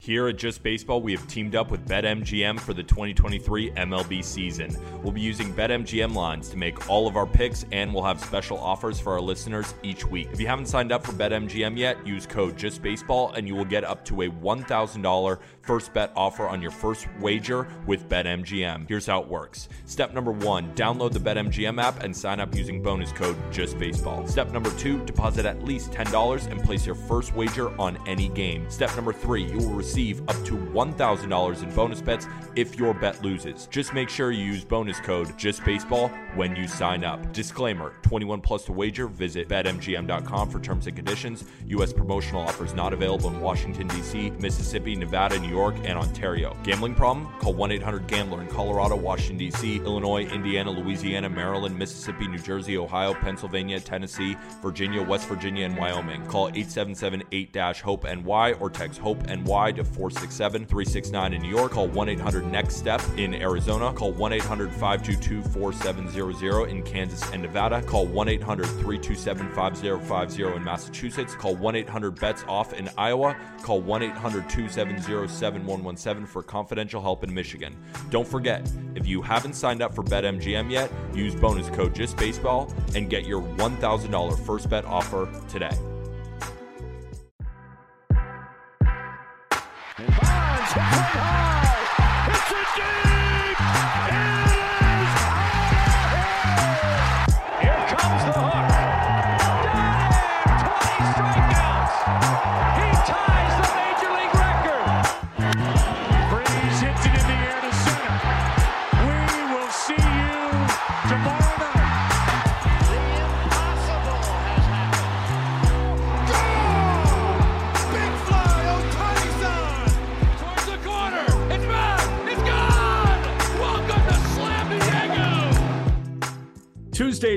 Here at Just Baseball, we have teamed up with BetMGM for the 2023 MLB season. We'll be using BetMGM lines to make all of our picks, and we'll have special offers for our listeners each week. If you haven't signed up for BetMGM yet, use code JustBaseball, and you will get up to a $1,000 first bet offer on your first wager with BetMGM. Here's how it works. Step number one, download the BetMGM app and sign up using bonus code JustBaseball. Step number two, deposit at least $10 and place your first wager on any game. Step number three, you will receive up to $1,000 in bonus bets if your bet loses. Just make sure you use bonus code JustBaseball when you sign up. Disclaimer 21 plus to wager. Visit betmgm.com for terms and conditions. U.S. promotional offers not available in Washington, D.C., Mississippi, Nevada, New York, and Ontario. Gambling problem? Call 1 800 Gambler in Colorado, Washington, D.C., Illinois, Indiana, Louisiana, Maryland, Mississippi, New Jersey, Ohio, Pennsylvania, Tennessee, Virginia, West Virginia, and Wyoming. Call 877 8 HOPE NY or text HOPE NY to 467 369 in New York. Call 1 800 NEXT STEP in Arizona. Call 1 800 522 4700 in Kansas and Nevada. Call 1 800 327 5050 in Massachusetts. Call 1 800 BETS OFF in Iowa. Call 1 800 270 7117 for confidential help in Michigan. Don't forget, if you haven't signed up for BetMGM yet, use bonus code JustBaseball and get your $1,000 first bet offer today. Bonds high. It's a deep.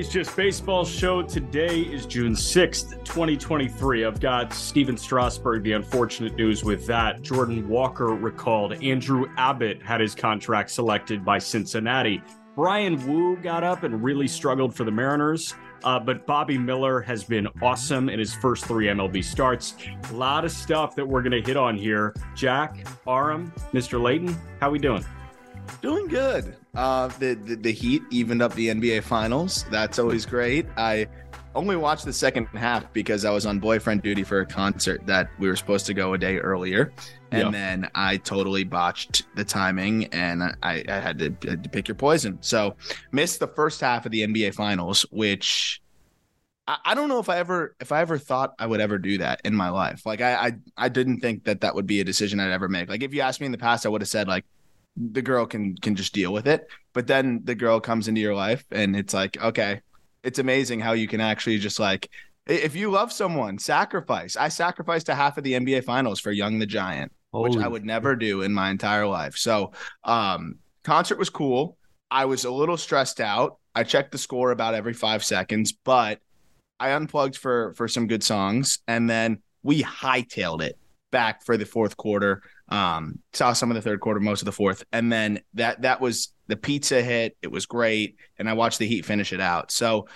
Tuesday's Just Baseball show. Today is June 6th, 2023. I've got Stephen Strasburg, the unfortunate news with that. Jordan Walker recalled. Andrew Abbott had his contract selected by Cincinnati. Bryan Woo got up and really struggled for the Mariners. Uh, but Bobby Miller has been awesome in his first three MLB starts. A lot of stuff that we're going to hit on here. Jack, Aram, Mr. Leighton, how we doing? Doing good. Uh, the, the the Heat evened up the NBA Finals. That's always great. I only watched the second half because I was on boyfriend duty for a concert that we were supposed to go a day earlier, and Yeah. then I totally botched the timing, and I, I had to, had to pick your poison. So missed the first half of the NBA Finals, which. I I don't know if I ever if I ever thought I would ever do that in my life. Like I, I I didn't think that that would be a decision I'd ever make. Like if you asked me in the past, I would have said like the girl can can just deal with it. But then the girl comes into your life and it's like, okay, it's amazing how you can actually just like if you love someone, sacrifice. I sacrificed a half of the NBA finals for Young the Giant, which I would never do in my entire life. So um concert was cool. I was a little stressed out. I checked the score about every five seconds, but I unplugged for for some good songs and then we hightailed it back for the fourth quarter. Um, saw some of the third quarter, most of the fourth, and then that that was the pizza hit. It was great, and I watched the Heat finish it out. So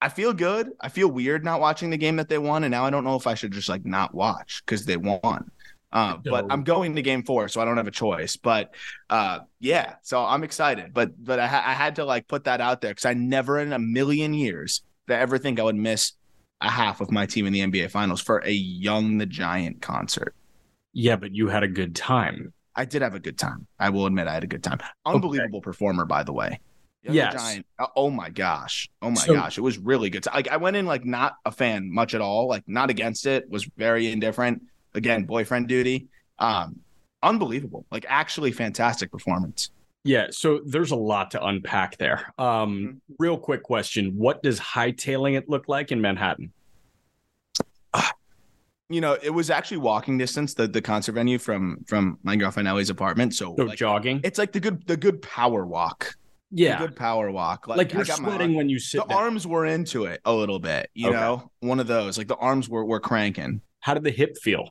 I feel good. I feel weird not watching the game that they won, and now I don't know if I should just like not watch because they won. Uh, but I'm going to game four, so I don't have a choice. But uh, yeah, so I'm excited. But but I, ha- I had to like put that out there because I never in a million years that I ever think I would miss a half of my team in the NBA Finals for a Young the Giant concert. Yeah, but you had a good time. I did have a good time. I will admit I had a good time. Unbelievable performer, by the way. Yes. Giant. uh, Oh my gosh. Oh my So- gosh. It was really good. Like I went in like not a fan much at all. Like not against it. Was very indifferent. Again, boyfriend duty. Um, unbelievable. Like actually fantastic performance. Yeah, so there's a lot to unpack there. Um, real quick question: What does hightailing it look like in Manhattan? You know, it was actually walking distance the the concert venue from from my girlfriend Ellie's apartment. So, So like, jogging. it's like the good the good power walk. The yeah. good power walk. Like, I you're got my sweating when you sit the down. arms were into it a little bit, you Okay. know, one of those. Like the arms were were cranking. How did the hip feel?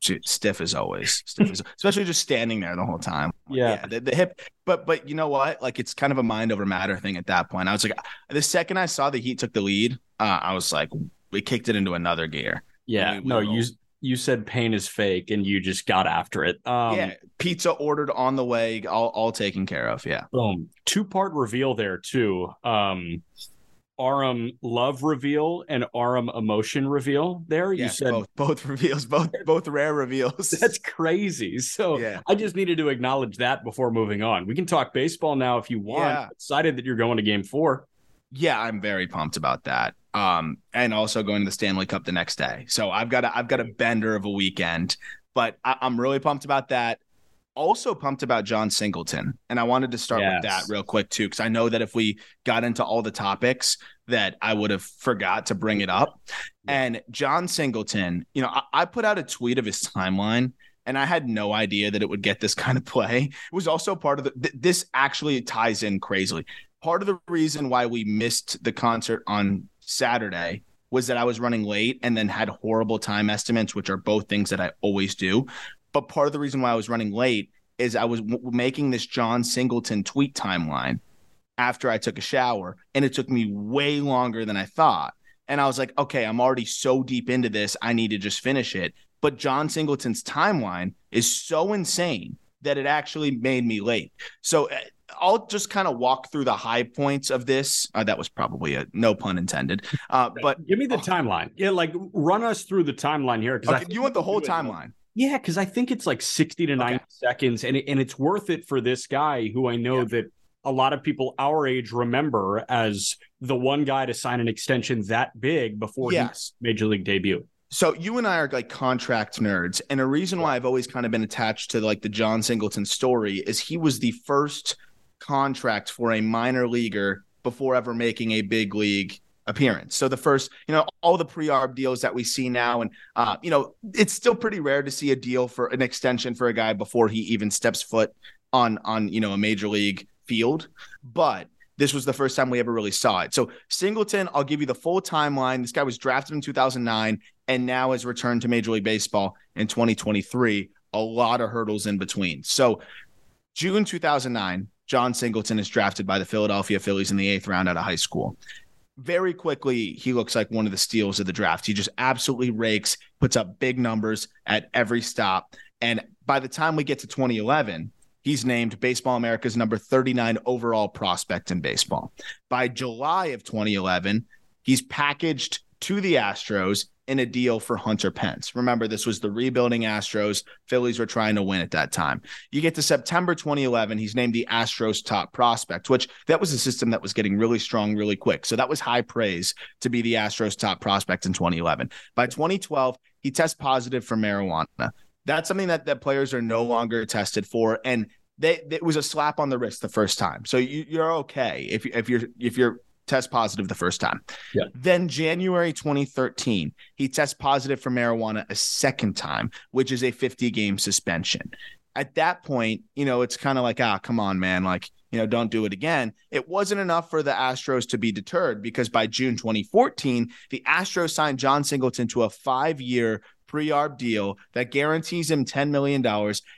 Stiff as always, stiff as especially just standing there the whole time. Yeah. the, the hip. But but you know what? Like it's kind of a mind over matter thing at that point. I was like, the second I saw the Heat took the lead, uh, I was like, we kicked it into another gear. Yeah. We- we no, you you said pain is fake and you just got after it. Um yeah, pizza ordered on the way, all all taken care of. Yeah, boom. Two part reveal there too. Um Aram love reveal and Aram emotion reveal there. You said both both reveals, both both rare reveals. That's crazy. So Yeah. I just needed to acknowledge that before moving on. We can talk baseball now if you want. Yeah. Excited that you're going to game four. yeah, I'm very pumped about that. Um, and also going to the Stanley Cup the next day. So I've got a I've got a bender of a weekend, but I, I'm really pumped about that. Also pumped about Jon Singleton, and I wanted to start with that real quick too, because I know that if we got into all the topics, that I would have forgot to bring it up. And Jon Singleton, you know, I, I put out a tweet of his timeline, and I had no idea that it would get this kind of play. It was also part of the. Th- this actually ties in crazily. Part of the reason why we missed the concert on Saturday was that I was running late and then had horrible time estimates, which are both things that I always do. But part of the reason why I was running late is I was w- making this Jon Singleton tweet timeline after I took a shower, and it took me way longer than I thought. And I was like, okay, I'm already so deep into this, I need to just finish it. But Jon Singleton's timeline is so insane that it actually made me late. So uh, I'll just kind of walk through the high points of this. Uh, that was probably a no pun intended. Uh, but Give me the Oh. timeline. Yeah, like run us through the timeline here. Okay, you want the whole timeline? Yeah, because I think it's like 60 to 90 Okay. seconds, and it, and it's worth it for this guy who I know Yeah. that a lot of people our age remember as the one guy to sign an extension that big before Yes. his major league debut. So you and I are like contract nerds, and a reason why I've always kind of been attached to like the Jon Singleton story is he was the first contract for a minor leaguer before ever making a big league appearance. So the first, you know, all the pre-arb deals that we see now, and uh, you know, it's still pretty rare to see a deal for an extension for a guy before he even steps foot on on you know a major league field, but. This was the first time we ever really saw it. So Singleton, I'll give you the full timeline. This guy was drafted in 2009 and now has returned to Major League Baseball in 2023. A lot of hurdles in between. So, June 2009, Jon Singleton is drafted by the Philadelphia Phillies in the eighth round out of high school. Very quickly, he looks like one of the steals of the draft. He just absolutely rakes, puts up big numbers at every stop. And by the time we get to 2011, he's named Baseball America's number 39 overall prospect in baseball. By July of 2011, he's packaged to the Astros in a deal for Hunter Pence. Remember, this was the rebuilding Astros. Phillies were trying to win at that time. You get to September 2011, he's named the Astros top prospect, which that was a system that was getting really strong really quick. So that was high praise to be the Astros top prospect in 2011. By 2012, he tests positive for marijuana. That's something that, that players are no longer tested for. And they, it was a slap on the wrist the first time. So you, you're okay if, if you're if you're test positive the first time. Yeah. Then January 2013, he tests positive for marijuana a second time, which is a 50 game suspension. At that point, you know, it's kind of like, ah, come on, man. Like, you know, don't do it again. It wasn't enough for the Astros to be deterred because by June 2014, the Astros signed Jon Singleton to a five year pre arb deal that guarantees him $10 million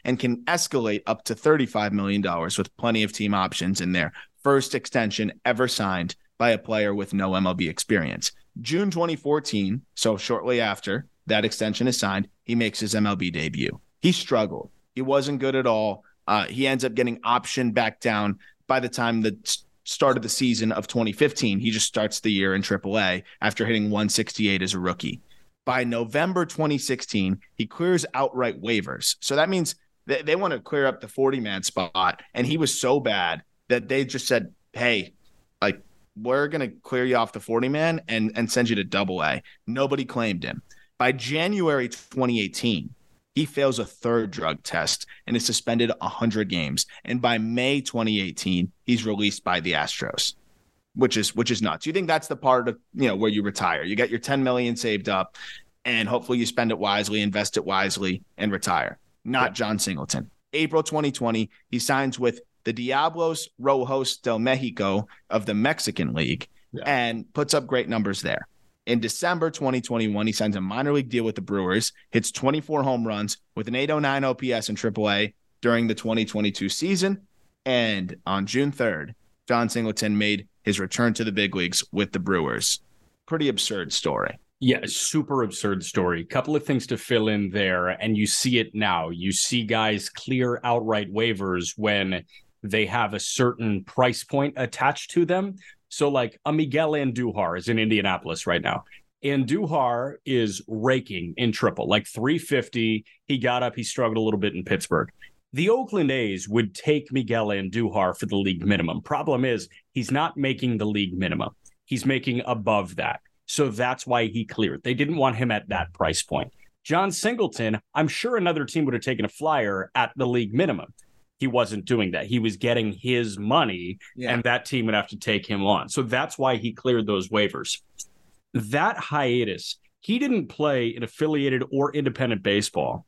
and can escalate up to $35 million with plenty of team options in there. First extension ever signed by a player with no MLB experience. June 2014, so shortly after that extension is signed, he makes his MLB debut. He struggled. He wasn't good at all. Uh, he ends up getting optioned back down by the time the start of the season of 2015. He just starts the year in AAA after hitting 168 as a rookie. By November 2016, he clears outright waivers. So that means they, they want to clear up the 40 man spot. And he was so bad that they just said, hey, like, we're going to clear you off the 40 man and, and send you to double A. Nobody claimed him. By January 2018, he fails a third drug test and is suspended 100 games. And by May 2018, he's released by the Astros, which is which is nuts. You think that's the part of you know where you retire? You got your 10 million saved up. and hopefully you spend it wisely, invest it wisely, and retire. Not. Jon Singleton. April 2020, he signs with the Diablos Rojos del Mexico of the Mexican League yeah. and puts up great numbers there. In December 2021, he signs a minor league deal with the Brewers, hits 24 home runs with an 809 OPS in AAA during the 2022 season. And on June 3rd, Jon Singleton made his return to the big leagues with the Brewers. Pretty absurd story. Yeah, super absurd story. Couple of things to fill in there, and you see it now. You see guys clear outright waivers when they have a certain price point attached to them. So, like a Miguel Andujar is in Indianapolis right now. Andujar is raking in triple, like 350. He got up, he struggled a little bit in Pittsburgh. The Oakland A's would take Miguel Andujar for the league minimum. Problem is, he's not making the league minimum. He's making above that. So that's why he cleared. They didn't want him at that price point. Jon Singleton, I'm sure another team would have taken a flyer at the league minimum. He wasn't doing that. He was getting his money, yeah. and that team would have to take him on. So that's why he cleared those waivers. That hiatus, he didn't play in affiliated or independent baseball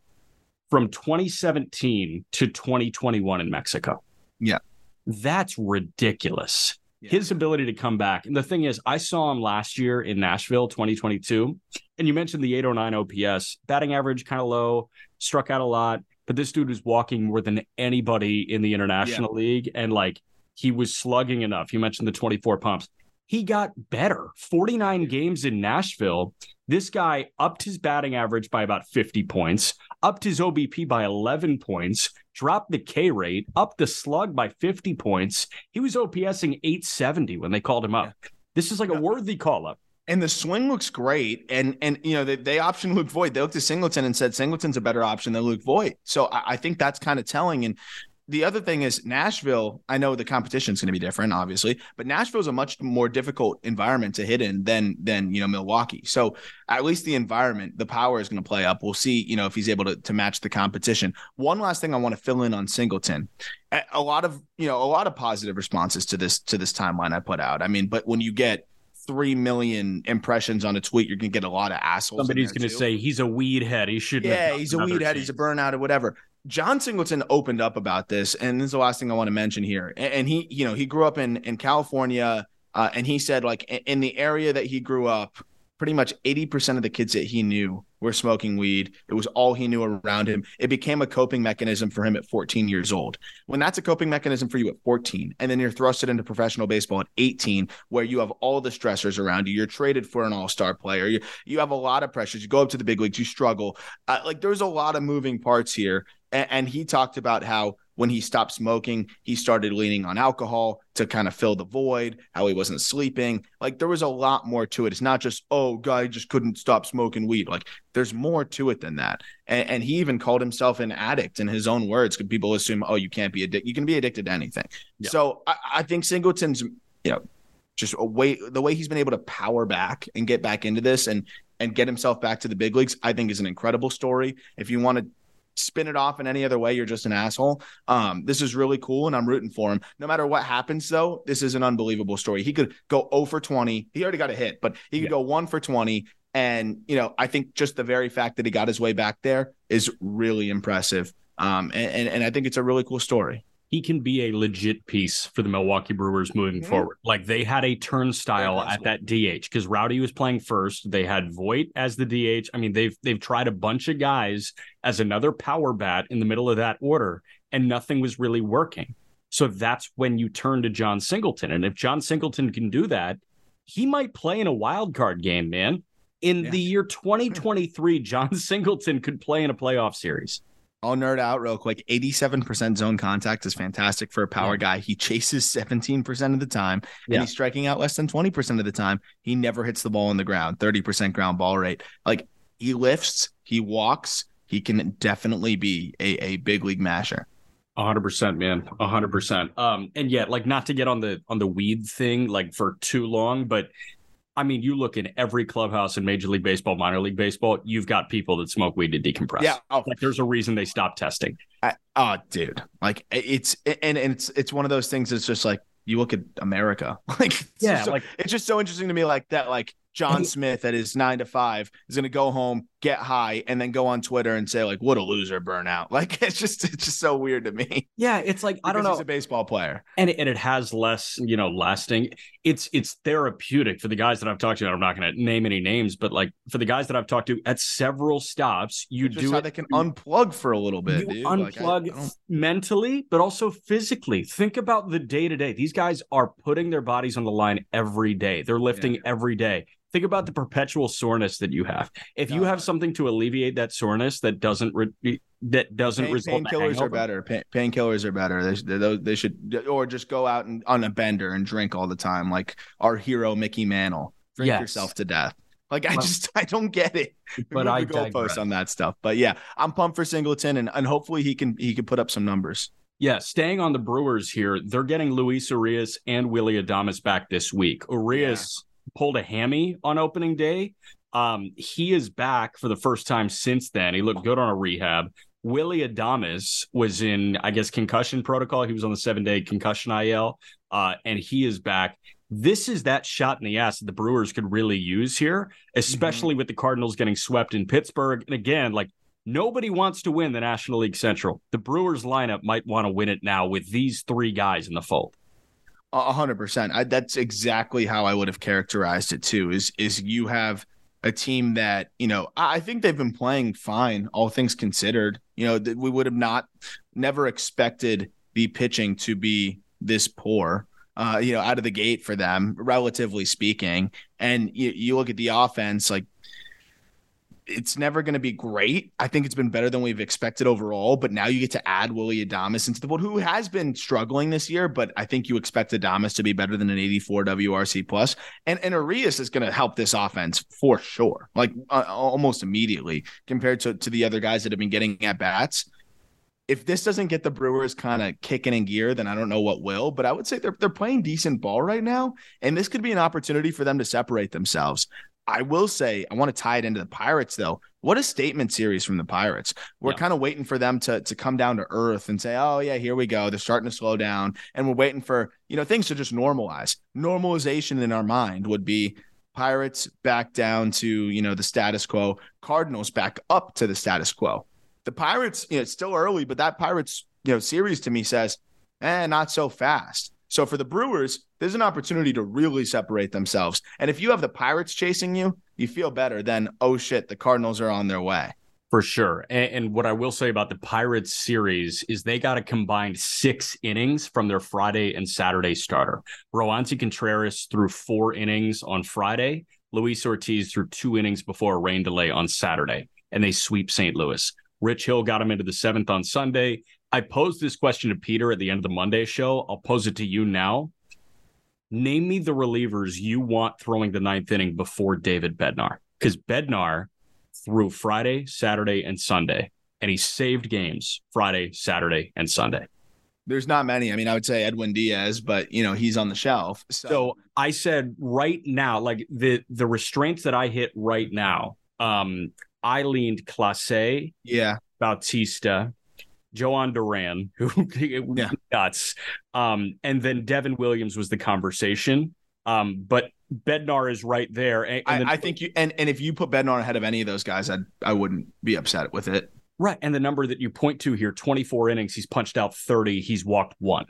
from 2017 to 2021 in Mexico. Yeah. That's ridiculous yeah. his ability to come back. And the thing is, I saw him last year in Nashville, 2022. And you mentioned the 809 OPS, batting average kind of low, struck out a lot. But this dude was walking more than anybody in the International yeah. League. And like he was slugging enough. You mentioned the 24 pumps. He got better. 49 games in Nashville. This guy upped his batting average by about 50 points, upped his OBP by 11 points, dropped the K rate, upped the slug by 50 points. He was OPSing 870 when they called him up. Yeah. This is like a worthy call up. And the swing looks great. And and you know, they, they optioned Luke Voit. They looked at Singleton and said Singleton's a better option than Luke Voit. So I, I think that's kind of telling. And the other thing is Nashville. I know the competition is going to be different, obviously, but Nashville is a much more difficult environment to hit in than than you know Milwaukee. So at least the environment, the power is going to play up. We'll see, you know, if he's able to to match the competition. One last thing I want to fill in on Singleton. A lot of you know a lot of positive responses to this to this timeline I put out. I mean, but when you get three million impressions on a tweet, you're gonna get a lot of assholes. Somebody's gonna too. say he's a weed head. He should. Yeah, he's a weed head. He's a burnout or whatever. Jon Singleton opened up about this, and this is the last thing I want to mention here. And he, you know, he grew up in in California, uh, and he said like in the area that he grew up, pretty much eighty percent of the kids that he knew were smoking weed. It was all he knew around him. It became a coping mechanism for him at 14 years old. When that's a coping mechanism for you at 14, and then you're thrusted into professional baseball at 18, where you have all the stressors around you, you're traded for an all star player, you, you have a lot of pressures. You go up to the big leagues, you struggle. Uh, like there's a lot of moving parts here. And, and he talked about how when he stopped smoking, he started leaning on alcohol to kind of fill the void, how he wasn't sleeping. Like there was a lot more to it. It's not just, oh, guy just couldn't stop smoking weed. Like there's more to it than that. And, and he even called himself an addict in his own words. Could people assume, oh, you can't be addicted? You can be addicted to anything. Yeah. So I, I think Singleton's, you know, just a way the way he's been able to power back and get back into this and and get himself back to the big leagues, I think is an incredible story. If you want to spin it off in any other way, you're just an asshole. Um, this is really cool, and I'm rooting for him. No matter what happens, though, this is an unbelievable story. He could go 0 for 20. He already got a hit, but he could yeah. go 1 for 20. And, you know, I think just the very fact that he got his way back there is really impressive. Um, and, and, and I think it's a really cool story he can be a legit piece for the Milwaukee Brewers moving mm-hmm. forward. Like they had a turnstile at that DH because Rowdy was playing first. They had Voit as the DH. I mean, they've they've tried a bunch of guys as another power bat in the middle of that order, and nothing was really working. So that's when you turn to Jon Singleton. And if Jon Singleton can do that, he might play in a wild card game, man. In yeah. the year 2023, Jon Singleton could play in a playoff series. I'll nerd out real quick. 87% zone contact is fantastic for a power yeah. guy. He chases 17% of the time and yeah. he's striking out less than 20% of the time. He never hits the ball on the ground, 30% ground ball rate. Like he lifts, he walks, he can definitely be a, a big league masher. hundred percent, man. hundred percent. Um, and yet, like, not to get on the on the weed thing like for too long, but I mean, you look in every clubhouse in Major League Baseball, minor league baseball, you've got people that smoke weed to decompress. Yeah, oh. like there's a reason they stopped testing. I, oh, dude, like it's and, and it's it's one of those things. It's just like you look at America, like yeah, so, like it's just so interesting to me, like that, like John Smith at his nine to five is going to go home, get high, and then go on Twitter and say like, "What a loser, burnout!" Like it's just it's just so weird to me. Yeah, it's like I don't know. He's a baseball player, and it, and it has less, you know, lasting. It's it's therapeutic for the guys that I've talked to. I'm not going to name any names, but like for the guys that I've talked to at several stops, you Just do how it. they can unplug for a little bit. you dude. Like, I- unplug I mentally, but also physically. Think about the day to day. These guys are putting their bodies on the line every day. They're lifting every day. Think about the perpetual soreness that you have. If you have something to alleviate that soreness that doesn't re- that doesn't Pain, result in painkillers are better. Pain, painkillers are better. They, should- they, they should, or just go out and on a bender and drink all the time, like our hero Mickey Mantle. Drink Yes. yourself to death. Like I Well- just I don't get it. But I digress. on that stuff. But yeah, I'm pumped for Singleton, and and hopefully he can he can put up some numbers. Yeah, staying on the Brewers here, they're getting Luis Urias and Willy Adames back this week. Urias pulled a hammy on opening day. Um, he is back for the first time since then. He looked good on a rehab. Willy Adames was in, I guess, concussion protocol. He was on the seven day concussion IL, uh, and he is back. This is that shot in the ass that the Brewers could really use here, especially with the Cardinals getting swept in Pittsburgh. And again, like Nobody wants to win the National League Central. The Brewers lineup might want to win it now with these three guys in the fold. A hundred percent. That's exactly how I would have characterized it too. Is is you have a team that you know I think they've been playing fine, all things considered. You know that we would have not never expected the pitching to be this poor. Uh, you know, out of the gate for them, relatively speaking. And you, you look at the offense, like it's never going to be great. I think it's been better than we've expected overall, but now you get to add Willy Adames into the fold, who has been struggling this year, but I think you expect Adames to be better than an 84 WRC plus. And and Urias is going to help this offense for sure, like uh, almost immediately compared to, to the other guys that have been getting at bats. If this doesn't get the Brewers kind of kicking in gear, then I don't know what will. But I would say they're they're playing decent ball right now, and this could be an opportunity for them to separate themselves. I will say I want to tie it into the Pirates though. What a statement series from the Pirates. We're Yeah. kind of waiting for them to to come down to earth and say, "Oh yeah, here we go." They're starting to slow down and we're waiting for, you know, things to just normalize. Normalization in our mind would be Pirates back down to, you know, the status quo, Cardinals back up to the status quo. The Pirates, you know, it's still early, but that Pirates, you know, series to me says, "Eh, not so fast." So for the Brewers, there's an opportunity to really separate themselves. And if you have the Pirates chasing you, you feel better than, oh shit, the Cardinals are on their way. For sure. And, and what I will say about the Pirates series is they got a combined six innings from their Friday and Saturday starter. Roansy Contreras threw four innings on Friday. Luis Ortiz threw two innings before a rain delay on Saturday, and they sweep St. Louis. Rich Hill got him into the seventh on Sunday. I posed this question to Peter at the end of the Monday show. I'll pose it to you now. Name me the relievers you want throwing the ninth inning before David Bednar. Because Bednar threw Friday, Saturday, and Sunday, and he saved games Friday, Saturday, and Sunday. There's not many. I mean, I would say Edwin Diaz, but you know, he's on the shelf. So, So I said right now, like the the restraints that I hit right now, um, I leaned Clase, yeah, Bautista, Jhoan Duran, who Yeah. nuts, um, and then Devin Williams was the conversation. Um, but Bednar is right there. And, and I, the- I think you and, and if you put Bednar ahead of any of those guys, I'd I wouldn't be upset with it. right, and the number that you point to here, twenty four innings, he's punched out thirty, he's walked one.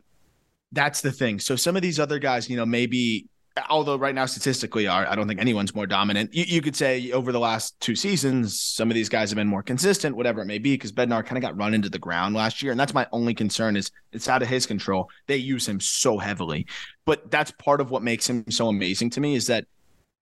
That's the thing. So some of these other guys, you know, maybe although right now statistically are I don't think anyone's more dominant. You, you could say over the last two seasons, some of these guys have been more consistent, whatever it may be, because Bednar kind of got run into the ground last year. And that's my only concern is it's out of his control. They use him so heavily. But that's part of what makes him so amazing to me is that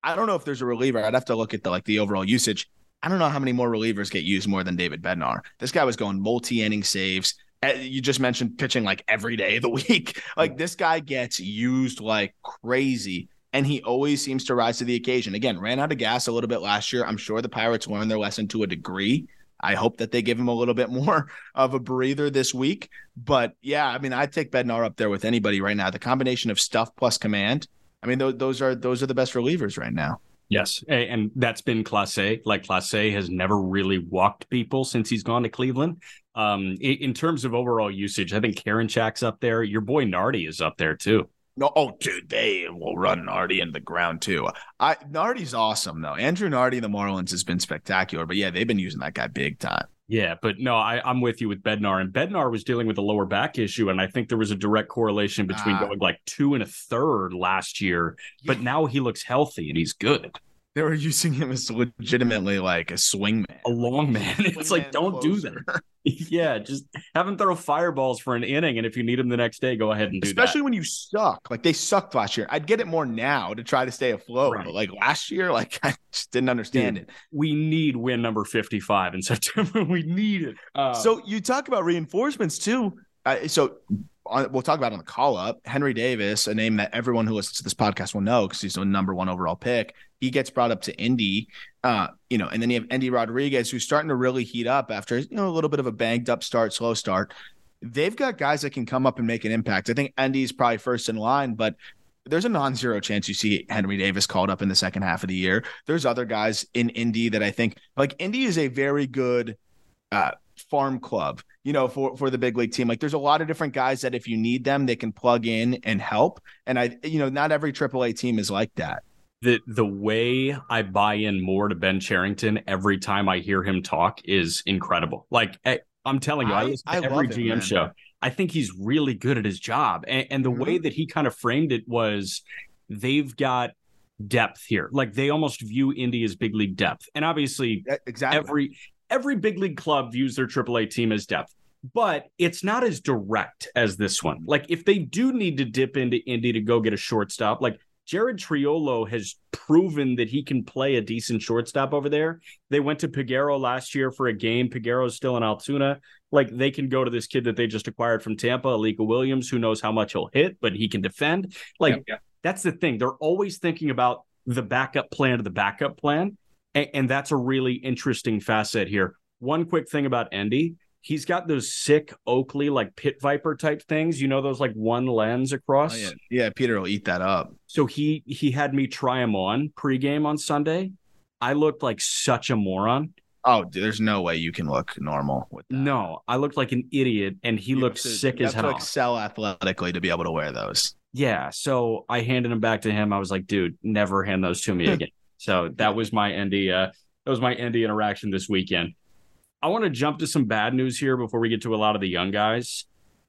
I don't know if there's a reliever. I'd have to look at the like the overall usage. I don't know how many more relievers get used more than David Bednar. This guy was going multi-inning saves. Uh, You just mentioned pitching like every day of the week. Like this guy gets used like crazy, and he always seems to rise to the occasion. Again, ran out of gas a little bit last year. I'm sure the Pirates learned their lesson to a degree. I hope that they give him a little bit more of a breather this week. But yeah, I mean, I'd take Bednar up there with anybody right now. The combination of stuff plus command. I mean, those, those are those are the best relievers right now. Yes, and that's been Clase. Like Clase has never really walked people since he's gone to Cleveland. Um, in, in terms of overall usage, I think Karen Chak's up there. Your boy Nardi is up there too. No, oh, dude, they will run Nardi into the ground too. I Nardi's awesome though. Andrew Nardi, in the Marlins has been spectacular, but yeah, they've been using that guy big time. Yeah, but no, I, I'm with you with Bednar, and Bednar was dealing with a lower back issue, and I think there was a direct correlation between Ah. going like two and a third last year, but now he looks healthy and he's good. They were using him as legitimately like a swingman. A long man. It's like Swingman don't do that. yeah, just have him throw fireballs for an inning, and if you need him the next day, go ahead and do Especially when you suck. Like they sucked last year. I'd get it more now to try to stay afloat. Right. But like last year, like I just didn't understand Dude, it. We need win number fifty-five in September. we need it. Uh, So you talk about reinforcements too. Uh, so on, we'll talk about on the call up. Henry Davis, a name that everyone who listens to this podcast will know because he's the number one overall pick. He gets brought up to Indy, uh, you know, and then you have Endy Rodriguez, who's starting to really heat up after you know a little bit of a banged up start, slow start. They've got guys that can come up and make an impact. I think Endy's probably first in line, but there's a non-zero chance you see Henry Davis called up in the second half of the year. There's other guys in Indy that I think like Indy is a very good uh, farm club, you know, for for the big league team. Like there's a lot of different guys that if you need them, they can plug in and help. And I, you know, not every AAA team is like that. the the way I buy in more to Ben Cherington every time I hear him talk is incredible. Like I, I'm telling you, I, I- listen to I every GM man. show. I think he's really good at his job, and, and the way mm-hmm. that he kind of framed it was they've got depth here. Like they almost view Indy as big league depth, and obviously Exactly. every every big league club views their AAA team as depth, but it's not as direct as this one. Like if they do need to dip into Indy to go get a shortstop, like Jared Triolo has proven that he can play a decent shortstop over there. They went to Peguero last year for a game. Peguero's still in Altoona. Like they can go to this kid that they just acquired from Tampa, Alika Williams, who knows how much he'll hit, but he can defend. Like that's the thing. They're always thinking about the backup plan to the backup plan. And, and that's a really interesting facet here. One quick thing about Endy. He's got those sick Oakley, like pit viper type things. You know, those like one lens across. Oh, yeah. yeah, Peter will eat that up. So he he had me try him on pregame on Sunday. I looked like such a moron. Oh, dude, there's no way you can look normal with that. No, I looked like an idiot, and he You looked to- sick as have to hell. excel athletically to be able to wear those. Yeah. So I handed him back to him. I was like, dude, never hand those to me again. So that was my Endy. Uh, that was my Endy interaction this weekend. I want to jump to some bad news here before we get to a lot of the young guys.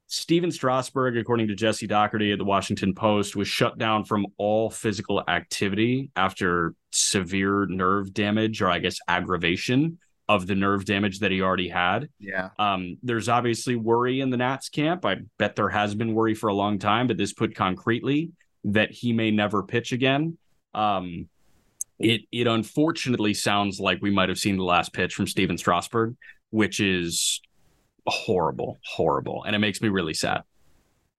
Stephen Strasburg, according to Jesse Dougherty at the Washington Post, was shut down from all physical activity after severe nerve damage, or I guess aggravation of the nerve damage that he already had. Yeah. Um, there's obviously worry in the Nats camp. I bet there has been worry for a long time, but this put concretely that he may never pitch again. Um, it it unfortunately sounds like we might have seen the last pitch from Stephen Strasburg, which is horrible, horrible, and it makes me really sad.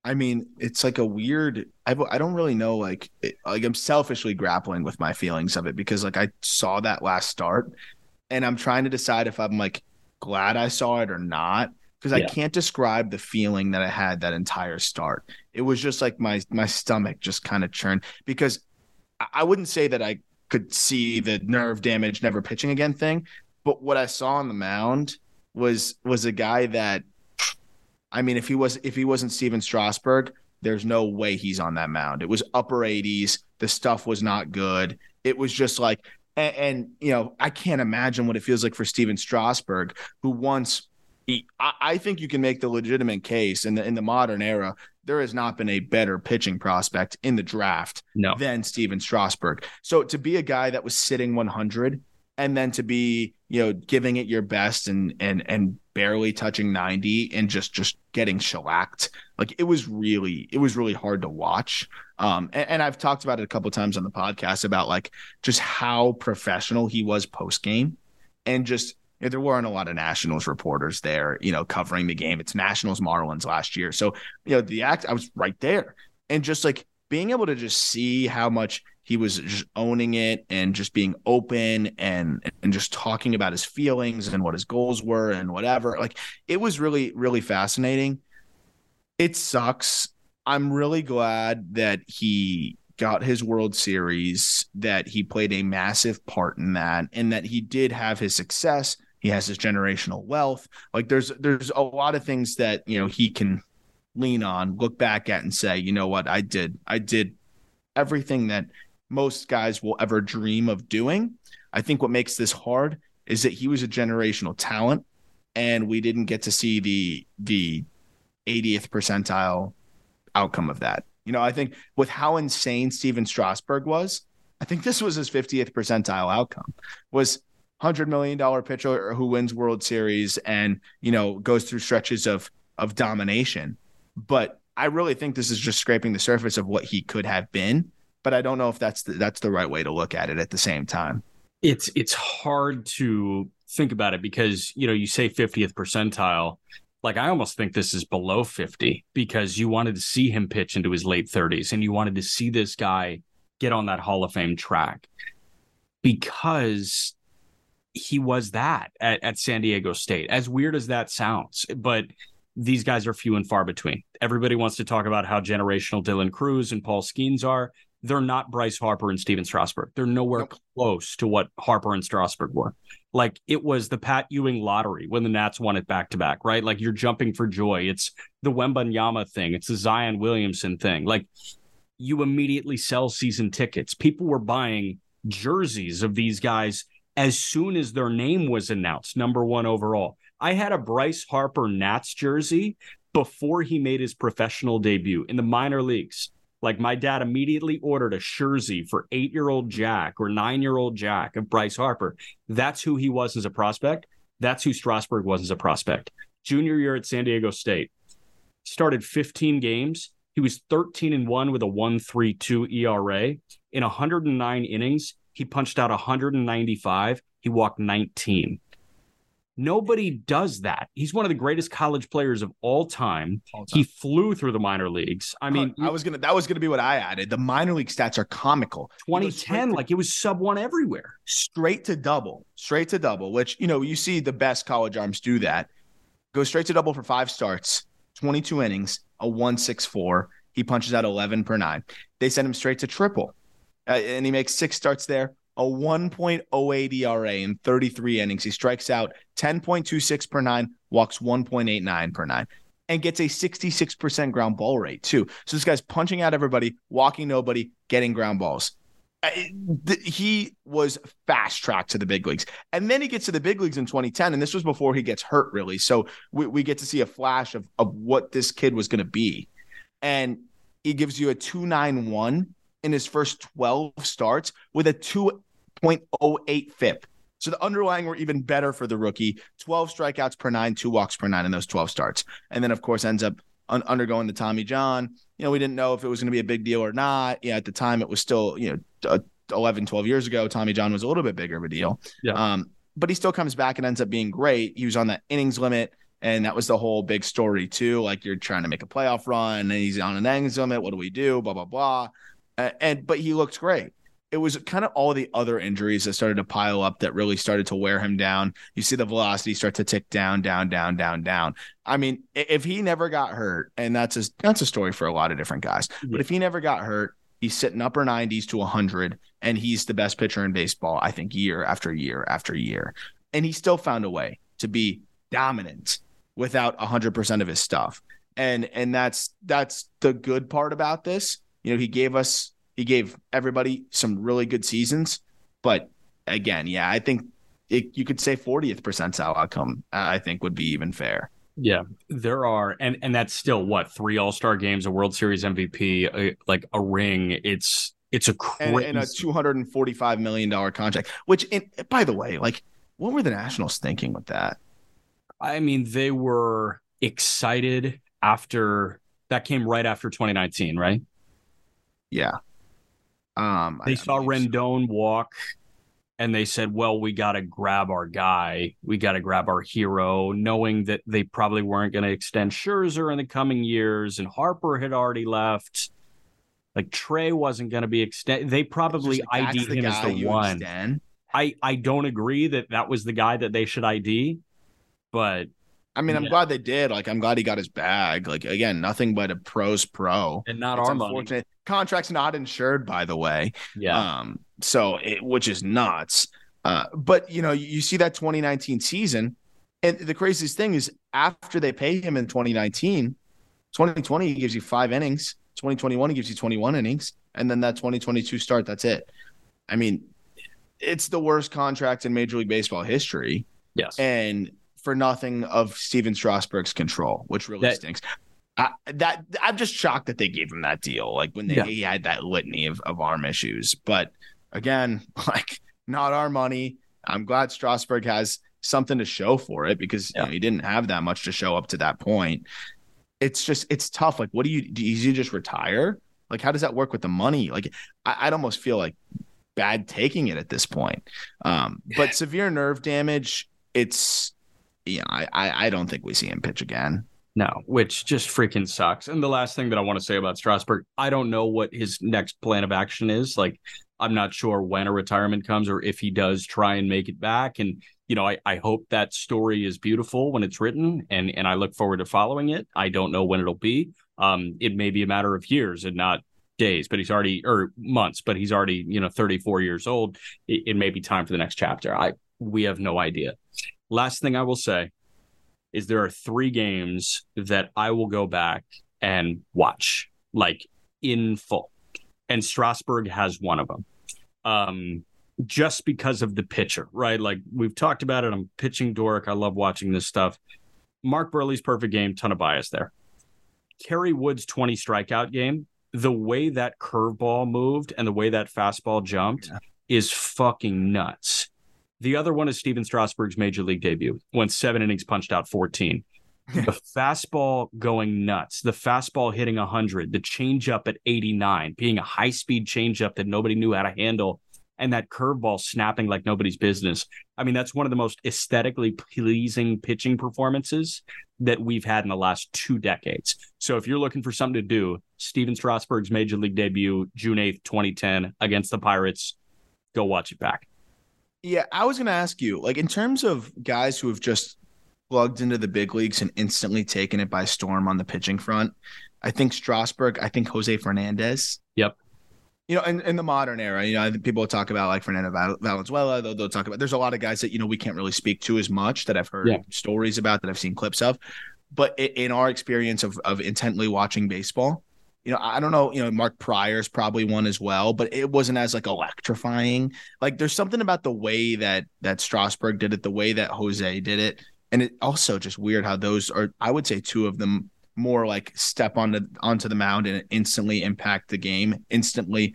I mean, it's like a weird. I I don't really know. Like, it, like I'm selfishly grappling with my feelings of it because like I saw that last start, and I'm trying to decide if I'm like glad I saw it or not because I can't describe the feeling that I had that entire start. It was just like my my stomach just kind of churned because I- I wouldn't say that I could see the nerve damage, never pitching again thing, but what I saw on the mound was was a guy that I mean, if he was if he wasn't Stephen Strasburg, there's no way he's on that mound. It was upper 80s. The stuff was not good. It was just like, and, and you know, I can't imagine what it feels like for Stephen Strasburg, who once he, I, I think you can make the legitimate case in the in the modern era. There has not been a better pitching prospect in the draft No, than Stephen Strasburg. So to be a guy that was sitting 100 and then to be, you know, giving it your best and and and barely touching 90 and just just getting shellacked, like it was really it was really hard to watch. Um, and, and I've talked about it a couple times on the podcast about like just how professional he was post game, and just you know, there weren't a lot of Nationals reporters there, you know, covering the game. It's Nationals Marlins last year, so you know the act. I was right there, and just like being able to just see how much he was just owning it and just being open and and just talking about his feelings and what his goals were and whatever like it was really really fascinating it sucks i'm really glad that he got his world series that he played a massive part in that and that he did have his success he has his generational wealth like there's there's a lot of things that you know he can lean on, look back at, and say, you know what, I did, I did everything that most guys will ever dream of doing. I think what makes this hard is that he was a generational talent, and we didn't get to see the the 80th percentile outcome of that. You know, I think with how insane Stephen Strasburg was, I think this was his 50th percentile outcome. Was hundred million dollar pitcher who wins World Series and you know goes through stretches of of domination. But I really think this is just scraping the surface of what he could have been. But I don't know if that's the, that's the right way to look at it at the same time. It's it's hard to think about it because you know you say 50th percentile like I almost think this is below 50 because you wanted to see him pitch into his late 30s and you wanted to see this guy get on that Hall of Fame track because he was that at, at San Diego State. As weird as that sounds, but these guys are few and far between. Everybody wants to talk about how generational Dylan Crews and Paul Skenes are. They're not Bryce Harper and Stephen Strasburg. They're nowhere nope. close to what Harper and Strasburg were. Like it was the Pat Ewing lottery when the Nats won it back to back, right? Like you're jumping for joy. It's the Wembanyama thing. It's the Zion Williamson thing. Like you immediately sell season tickets. People were buying jerseys of these guys as soon as their name was announced, number one overall. I had a Bryce Harper Nats jersey before he made his professional debut in the minor leagues. Like my dad immediately ordered a jersey for eight year old Jack or nine year old Jack of Bryce Harper. That's who he was as a prospect. That's who Strasburg was as a prospect. Junior year at San Diego State, started 15 games. He was 13 and 1 with a 1.32 ERA in 109 innings. He punched out 195. He walked 19. Nobody does that. He's one of the greatest college players of all time. all time. He flew through the minor leagues. I mean, I was gonna that was gonna be what I added. The minor league stats are comical. 2010, like it was sub one everywhere. Straight to double, straight to double. Which you know you see the best college arms do that. Go straight to double for five starts, 22 innings, a 164. He punches out 11 per nine. They send him straight to triple uh, and he makes six starts there. A 1.08 ERA in 33 innings. He strikes out 10.26 per nine, walks 1.89 per nine, and gets a 66% ground ball rate, too. So this guy's punching out everybody, walking nobody, getting ground balls. Uh, he was fast tracked to the big leagues. And then he gets to the big leagues in 2010. And this was before he gets hurt, really. So we, we get to see a flash of, of what this kid was going to be. And he gives you a 291 in his first 12 starts with a 2.08 FIP. So the underlying were even better for the rookie 12 strikeouts per nine, two walks per nine in those 12 starts. And then, of course, ends up un- undergoing the Tommy John. You know, we didn't know if it was going to be a big deal or not. Yeah, at the time, it was still, you know, uh, 11, 12 years ago, Tommy John was a little bit bigger of a deal. Yeah. Um, but he still comes back and ends up being great. He was on that innings limit. And that was the whole big story, too. Like you're trying to make a playoff run and he's on an innings limit. What do we do? Blah, blah, blah. Uh, and but he looked great. It was kind of all the other injuries that started to pile up that really started to wear him down. You see the velocity start to tick down, down, down, down, down. I mean, if he never got hurt, and that's a that's a story for a lot of different guys. Yeah. But if he never got hurt, he's sitting upper 90s to 100, and he's the best pitcher in baseball. I think year after year after year, and he still found a way to be dominant without 100% of his stuff. And and that's that's the good part about this you know, he gave us, he gave everybody some really good seasons. But again, yeah, I think it, you could say 40th percentile outcome, I think would be even fair. Yeah, there are, and and that's still what three All Star games, a World Series MVP, a, like a ring. It's it's a crazy... and, and, a two hundred and forty five million dollar contract. Which, in, by the way, like what were the Nationals thinking with that? I mean, they were excited after that came right after 2019, right? Yeah. Um, they saw Rendon so. walk and they said, well, we got to grab our guy. We got to grab our hero, knowing that they probably weren't going to extend Scherzer in the coming years and Harper had already left. Like Trea wasn't going to be extended. They probably like, ID'd him as the one. Extend? I, I don't agree that that was the guy that they should ID, but I mean, I'm yeah. glad they did. Like, I'm glad he got his bag. Like, again, nothing but a pro's pro, and not it's our money. Contract's not insured, by the way. Yeah. Um. So, it, which is nuts. Uh. But you know, you, you see that 2019 season, and the craziest thing is after they pay him in 2019, 2020 he gives you five innings. 2021 he gives you 21 innings, and then that 2022 start, that's it. I mean, it's the worst contract in Major League Baseball history. Yes. And for nothing of Stephen Strasburg's control, which really That- stinks. I, that I'm just shocked that they gave him that deal. Like when they Yeah. he had that litany of, of arm issues. But again, like not our money. I'm glad Strasburg has something to show for it because you know, he didn't have that much to show up to that point. It's just it's tough. Like, what do you do? You just retire? Like, how does that work with the money? Like, I, I'd almost feel like bad taking it at this point. Um, but severe nerve damage, it's yeah, I, I I don't think we see him pitch again. No, which just freaking sucks. And the last thing that I want to say about Strasburg, I don't know what his next plan of action is. Like, I'm not sure when a retirement comes or if he does try and make it back. And, you know, I, I hope that story is beautiful when it's written and, and I look forward to following it. I don't know when it'll be. Um, it may be a matter of years and not days, but he's already, or months, but he's already, you know, 34 years old. It, it may be time for the next chapter. I, we have no idea. Last thing I will say is there are three games that I will go back and watch like in full. And Strasburg has one of them. Um, just because of the pitcher, right? Like we've talked about it. I'm pitching dork. I love watching this stuff. Mark Buehrle's perfect game, ton of bias there. Kerry Wood's 20 strikeout game, the way that curveball moved and the way that fastball jumped is fucking nuts. The other one is Stephen Strasburg's major league debut, went seven innings, punched out 14. the fastball going nuts, the fastball hitting 100, the changeup at 89, being a high speed changeup that nobody knew how to handle, and that curveball snapping like nobody's business. I mean, that's one of the most aesthetically pleasing pitching performances that we've had in the last two decades. So if you're looking for something to do, Stephen Strasburg's major league debut, June 8th, 2010, against the Pirates, go watch it back. Yeah, I was going to ask you, like, in terms of guys who have just plugged into the big leagues and instantly taken it by storm on the pitching front, I think Strasburg, I think Jose Fernandez. Yep. You know, in, in the modern era, you know, I think people talk about like Fernando Val- Valenzuela. They'll, they'll talk about. There's a lot of guys that you know we can't really speak to as much that I've heard Yeah. stories about that I've seen clips of. But in our experience of of intently watching baseball, you know, I don't know, you know, Mark Prior's probably one as well, but it wasn't as like electrifying. Like there's something about the way that that Strasburg did it, the way that Jose did it, and it also just weird how those are. I would say two of them more like step onto onto the mound and instantly impact the game, instantly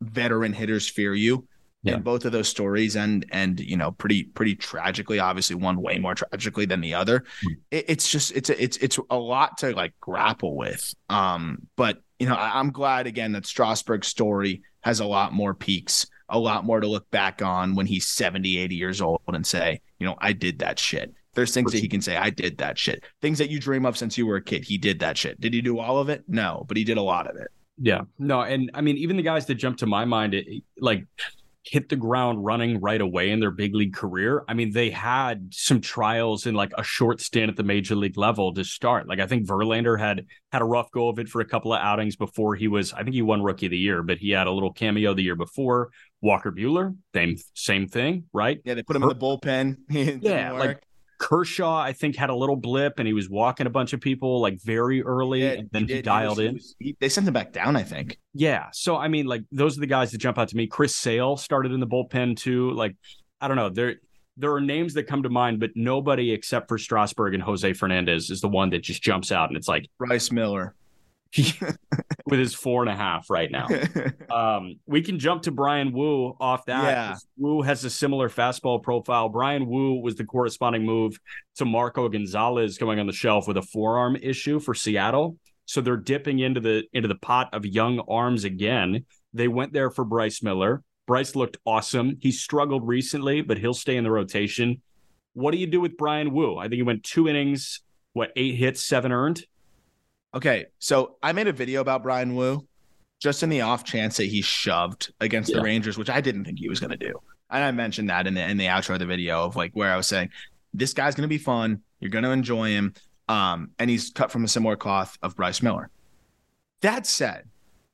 veteran hitters fear you. Yeah. And both of those stories and and you know pretty pretty tragically, obviously one way more tragically than the other. It, it's just it's a, it's it's a lot to like grapple with. Um, but you know I, I'm glad again that Strasburg's story has a lot more peaks, a lot more to look back on when he's 70, 80 years old and say, you know, I did that shit. There's things that he can say, I did that shit. Things that you dream of since you were a kid. He did that shit. Did he do all of it? No, but he did a lot of it. Yeah, no, and I mean, even the guys that jump to my mind, it, like hit the ground running right away in their big league career. I mean, they had some trials in like a short stint at the major league level to start. Like I think Verlander had had a rough go of it for a couple of outings before he was. I think he won Rookie of the Year, but he had a little cameo the year before. Walker Buehler, same same thing, right? Yeah, they put him in the bullpen. Yeah, like. Kershaw, I think had a little blip and he was walking a bunch of people like very early, Yeah, and then he, did. dialed was- in. was- he- they sent him back down, I think. Yeah. So I mean, like those are the guys that jump out to me. Chris Sale started in the bullpen too. Like, I don't know. There there are names that come to mind, but nobody except for Strasburg and Jose Fernandez is the one that just jumps out and it's like Bryce Miller. with his four and a half right now. Um, we can jump to Bryan Woo off that. Yeah. Woo has a similar fastball profile. Bryan Woo was the corresponding move to Marco Gonzalez going on the shelf with a forearm issue for Seattle. So they're dipping into the into the pot of young arms again. They went there for Bryce Miller. Bryce looked awesome. He struggled recently, but he'll stay in the rotation. What do you do with Bryan Woo? I think he went two innings, what eight hits, seven earned. Okay, so I made a video about Bryan Woo just in the off chance that he shoved against Yeah. the Rangers, which I didn't think he was going to do. And I mentioned that in the in the outro of the video of like where I was saying this guy's going to be fun. You're going to enjoy him. Um, and he's cut from a similar cloth of Bryce Miller. That said,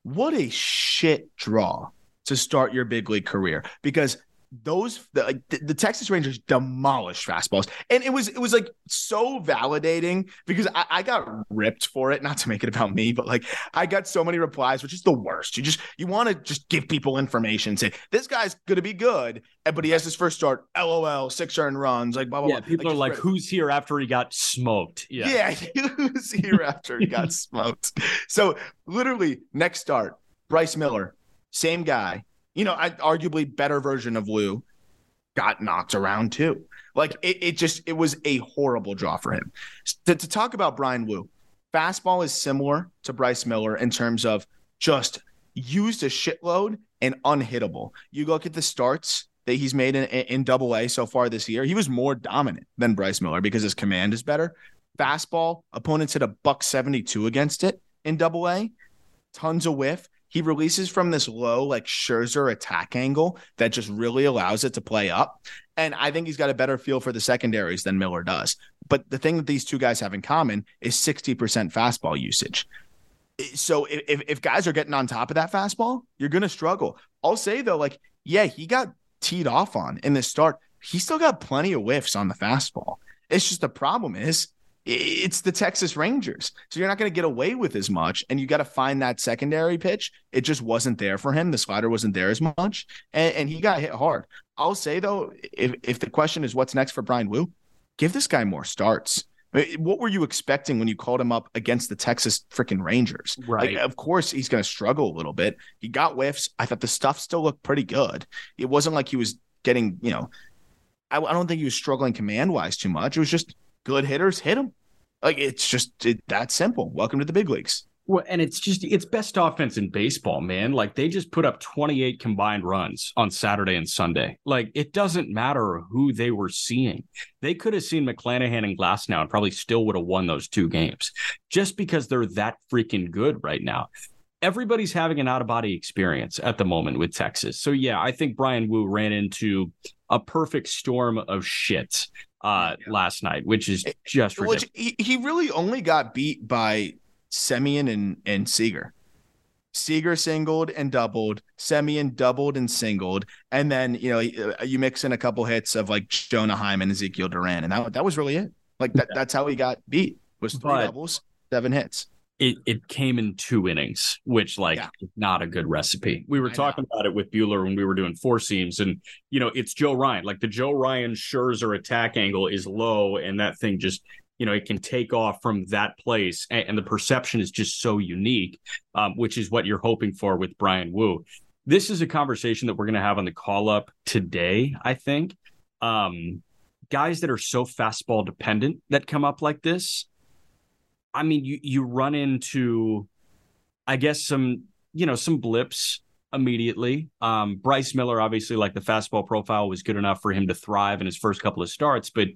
what a shit draw to start your big league career because those the, like, the, the Texas Rangers demolished fastballs, and it was it was like so validating because I, I, got ripped for it. Not to make it about me, but like I got so many replies, which is the worst. You just you want to just give people information, say this guy's gonna be good, but he has his first start. LOL, six earned runs, like blah blah. Yeah, blah. people like, are like, "Who's here after he got smoked?" Yeah, yeah, who's here after he got smoked? So literally, next start, Bryce Miller, same guy you know, I arguably better version of Lou got knocked around too. Like it, it just it was a horrible draw for him. To, to talk about Bryan Woo, fastball is similar to Bryce Miller in terms of just used a shitload and unhittable. You look at the starts that he's made in, in double A so far this year, he was more dominant than Bryce Miller because his command is better. Fastball, opponents hit a buck 72 against it in double A, tons of whiff he releases from this low, like Scherzer attack angle that just really allows it to play up. And I think he's got a better feel for the secondaries than Miller does. But the thing that these two guys have in common is 60% fastball usage. So if, if guys are getting on top of that fastball, you're going to struggle. I'll say though, like, yeah, he got teed off on in this start. He still got plenty of whiffs on the fastball. It's just the problem is it's the Texas Rangers. So you're not going to get away with as much. And you got to find that secondary pitch. It just wasn't there for him. The slider wasn't there as much. And, and he got hit hard. I'll say, though, if, if the question is what's next for Bryan Woo, give this guy more starts. what were you expecting when you called him up against the Texas freaking Rangers? Right. Like, of course, he's going to struggle a little bit. He got whiffs. I thought the stuff still looked pretty good. It wasn't like he was getting, you know, I, I don't think he was struggling command wise too much. It was just good hitters hit them. Like it's just it, that simple. Welcome to the big leagues. Well, and it's just it's best offense in baseball, man. Like they just put up 28 combined runs on Saturday and Sunday. Like it doesn't matter who they were seeing. They could have seen McClanahan and Glasnow and probably still would have won those two games just because they're that freaking good right now. Everybody's having an out of body experience at the moment with Texas. So yeah, I think Bryan Woo ran into a perfect storm of shit uh, yeah. last night, which is just which he, he really only got beat by Semien and and Seager. Seager singled and doubled, Semien doubled and singled, and then you know uh, you mix in a couple hits of like Jonah Heim and Ezekiel Duran, and that that was really it. Like that, that's how he got beat was three but, doubles, seven hits it it came in two innings, which like yeah. not a good recipe. We were I talking know. about it with Buehler when we were doing four seams, and you know it's Joe Ryan. Like the Joe Ryan Scherzer attack angle is low, and that thing just you know it can take off from that place, and, and the perception is just so unique, um, which is what you're hoping for with Bryan Woo. This is a conversation that we're going to have on the call up today. I think um, guys that are so fastball dependent that come up like this I mean, you you run into, I guess some you know some blips immediately. Um, Bryce Miller, obviously, like the fastball profile was good enough for him to thrive in his first couple of starts. But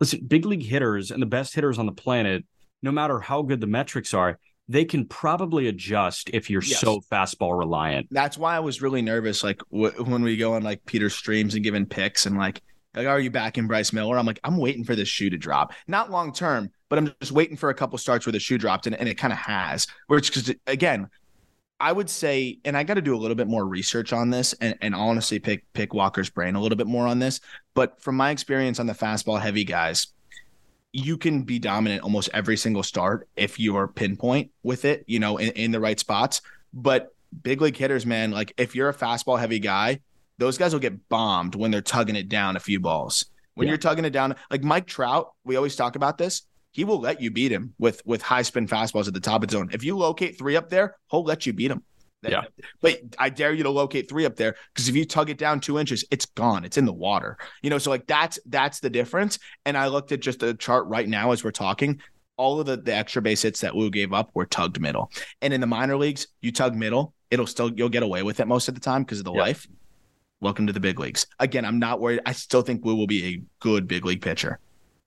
listen, big league hitters and the best hitters on the planet, no matter how good the metrics are, they can probably adjust if you're yes. so fastball reliant. That's why I was really nervous, like w- when we go on like Peter streams and giving picks and like, like, are you back in Bryce Miller? I'm like, I'm waiting for this shoe to drop. Not long term, but I'm just waiting for a couple starts where the shoe dropped, and, and it kind of has. Which, because again, I would say, and I got to do a little bit more research on this, and, and honestly pick pick Walker's brain a little bit more on this. But from my experience on the fastball heavy guys, you can be dominant almost every single start if you are pinpoint with it, you know, in, in the right spots. But big league hitters, man, like if you're a fastball heavy guy, those guys will get bombed when they're tugging it down a few balls. When yeah. you're tugging it down, like Mike Trout, we always talk about this he will let you beat him with with high spin fastballs at the top of the zone. If you locate three up there, he'll let you beat him. Yeah. But I dare you to locate three up there because if you tug it down two inches, it's gone. It's in the water. You know, so like that's that's the difference. And I looked at just the chart right now as we're talking. All of the, the extra base hits that Woo gave up were tugged middle. And in the minor leagues, you tug middle, it'll still you'll get away with it most of the time because of the yep. life. Welcome to the big leagues. Again, I'm not worried. I still think Woo will be a good big league pitcher.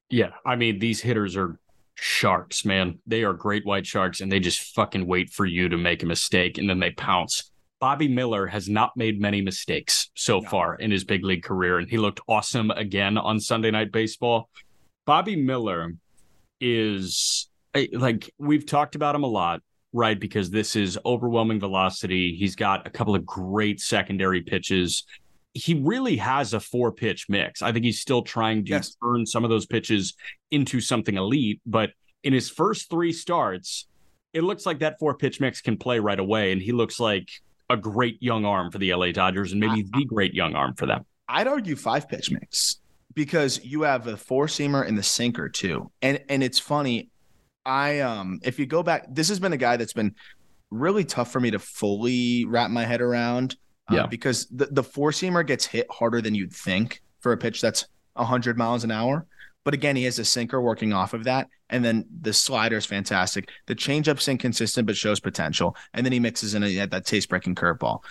Yeah, I mean these hitters are sharks, man. They are great white sharks, and they just fucking wait for you to make a mistake, and then they pounce. Bobby Miller has not made many mistakes so no. far in his big league career, and he looked awesome again on Sunday Night Baseball. Bobby Miller is eh, like we've talked about him a lot, right? Because this is overwhelming velocity. He's got a couple of great secondary pitches he really has a four pitch mix. I think he's still trying to Yes. turn some of those pitches into something elite. But in his first three starts, it looks like that four pitch mix can play right away. And he looks like a great young arm for the LA Dodgers and maybe the great young arm for them. I'd argue five pitch mix because you have the four seamer and the sinker too. And and it's funny. I um if you go back, this has been a guy that's been really tough for me to fully wrap my head around. Uh, Yeah. because the, the four seamer gets hit harder than you'd think for a pitch that's 100 miles an hour. But again, he has a sinker working off of that. And then the slider is fantastic. The changeup's inconsistent, but shows potential. And then he mixes in a, that taste breaking curveball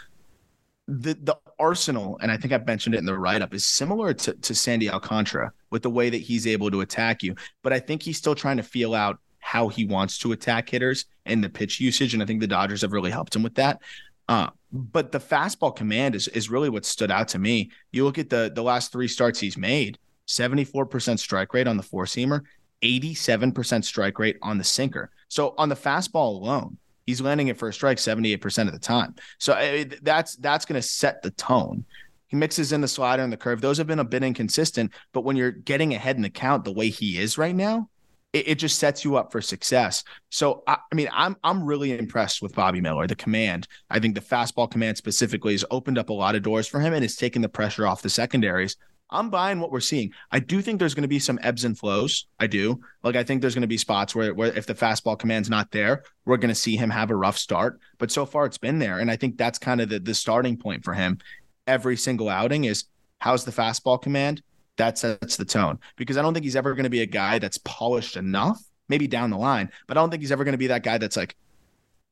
the the arsenal, and I think I've mentioned it in the write up, is similar to, to Sandy Alcantara with the way that he's able to attack you. But I think he's still trying to feel out how he wants to attack hitters and the pitch usage. And I think the Dodgers have really helped him with that. Uh, but the fastball command is is really what stood out to me. You look at the the last three starts he's made, 74% strike rate on the four seamer, 87% strike rate on the sinker. So on the fastball alone, he's landing it for a strike 78% of the time. So that's that's going to set the tone. He mixes in the slider and the curve. Those have been a bit inconsistent, but when you're getting ahead in the count the way he is right now, it, it just sets you up for success. So I, I mean, I'm I'm really impressed with Bobby Miller. The command, I think the fastball command specifically has opened up a lot of doors for him and has taken the pressure off the secondaries. I'm buying what we're seeing. I do think there's going to be some ebbs and flows. I do. Like I think there's going to be spots where, where if the fastball command's not there, we're going to see him have a rough start. But so far it's been there, and I think that's kind of the the starting point for him. Every single outing is how's the fastball command? That sets the tone because I don't think he's ever going to be a guy that's polished enough. Maybe down the line, but I don't think he's ever going to be that guy that's like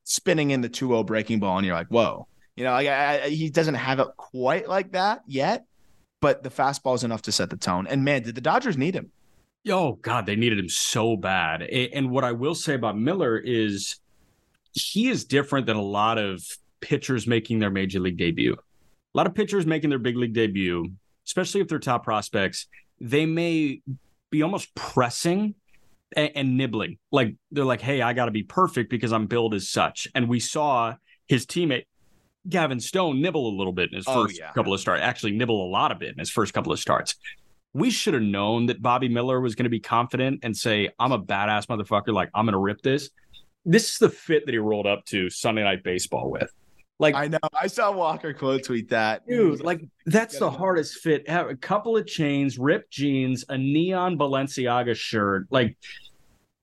spinning in the 2-0 breaking ball, and you're like, whoa, you know, like I, I, he doesn't have it quite like that yet but the fastball is enough to set the tone. And man, did the Dodgers need him? Oh God, they needed him so bad. And what I will say about Miller is he is different than a lot of pitchers making their major league debut. A lot of pitchers making their big league debut, especially if they're top prospects, they may be almost pressing and, and nibbling. Like they're like, hey, I got to be perfect because I'm billed as such. And we saw his teammate Gavin Stone nibble a little bit in his Oh, first yeah. couple of starts. Actually, nibble a lot of it in his first couple of starts. We should have known that Bobby Miller was going to be confident and say, "I'm a badass motherfucker. Like I'm going to rip this." This is the fit that he rolled up to Sunday Night Baseball with. Like, I know. I saw Walker quote tweet that. dude, like that's the hardest fit. Have a couple of chains, ripped jeans, a neon Balenciaga shirt. Like,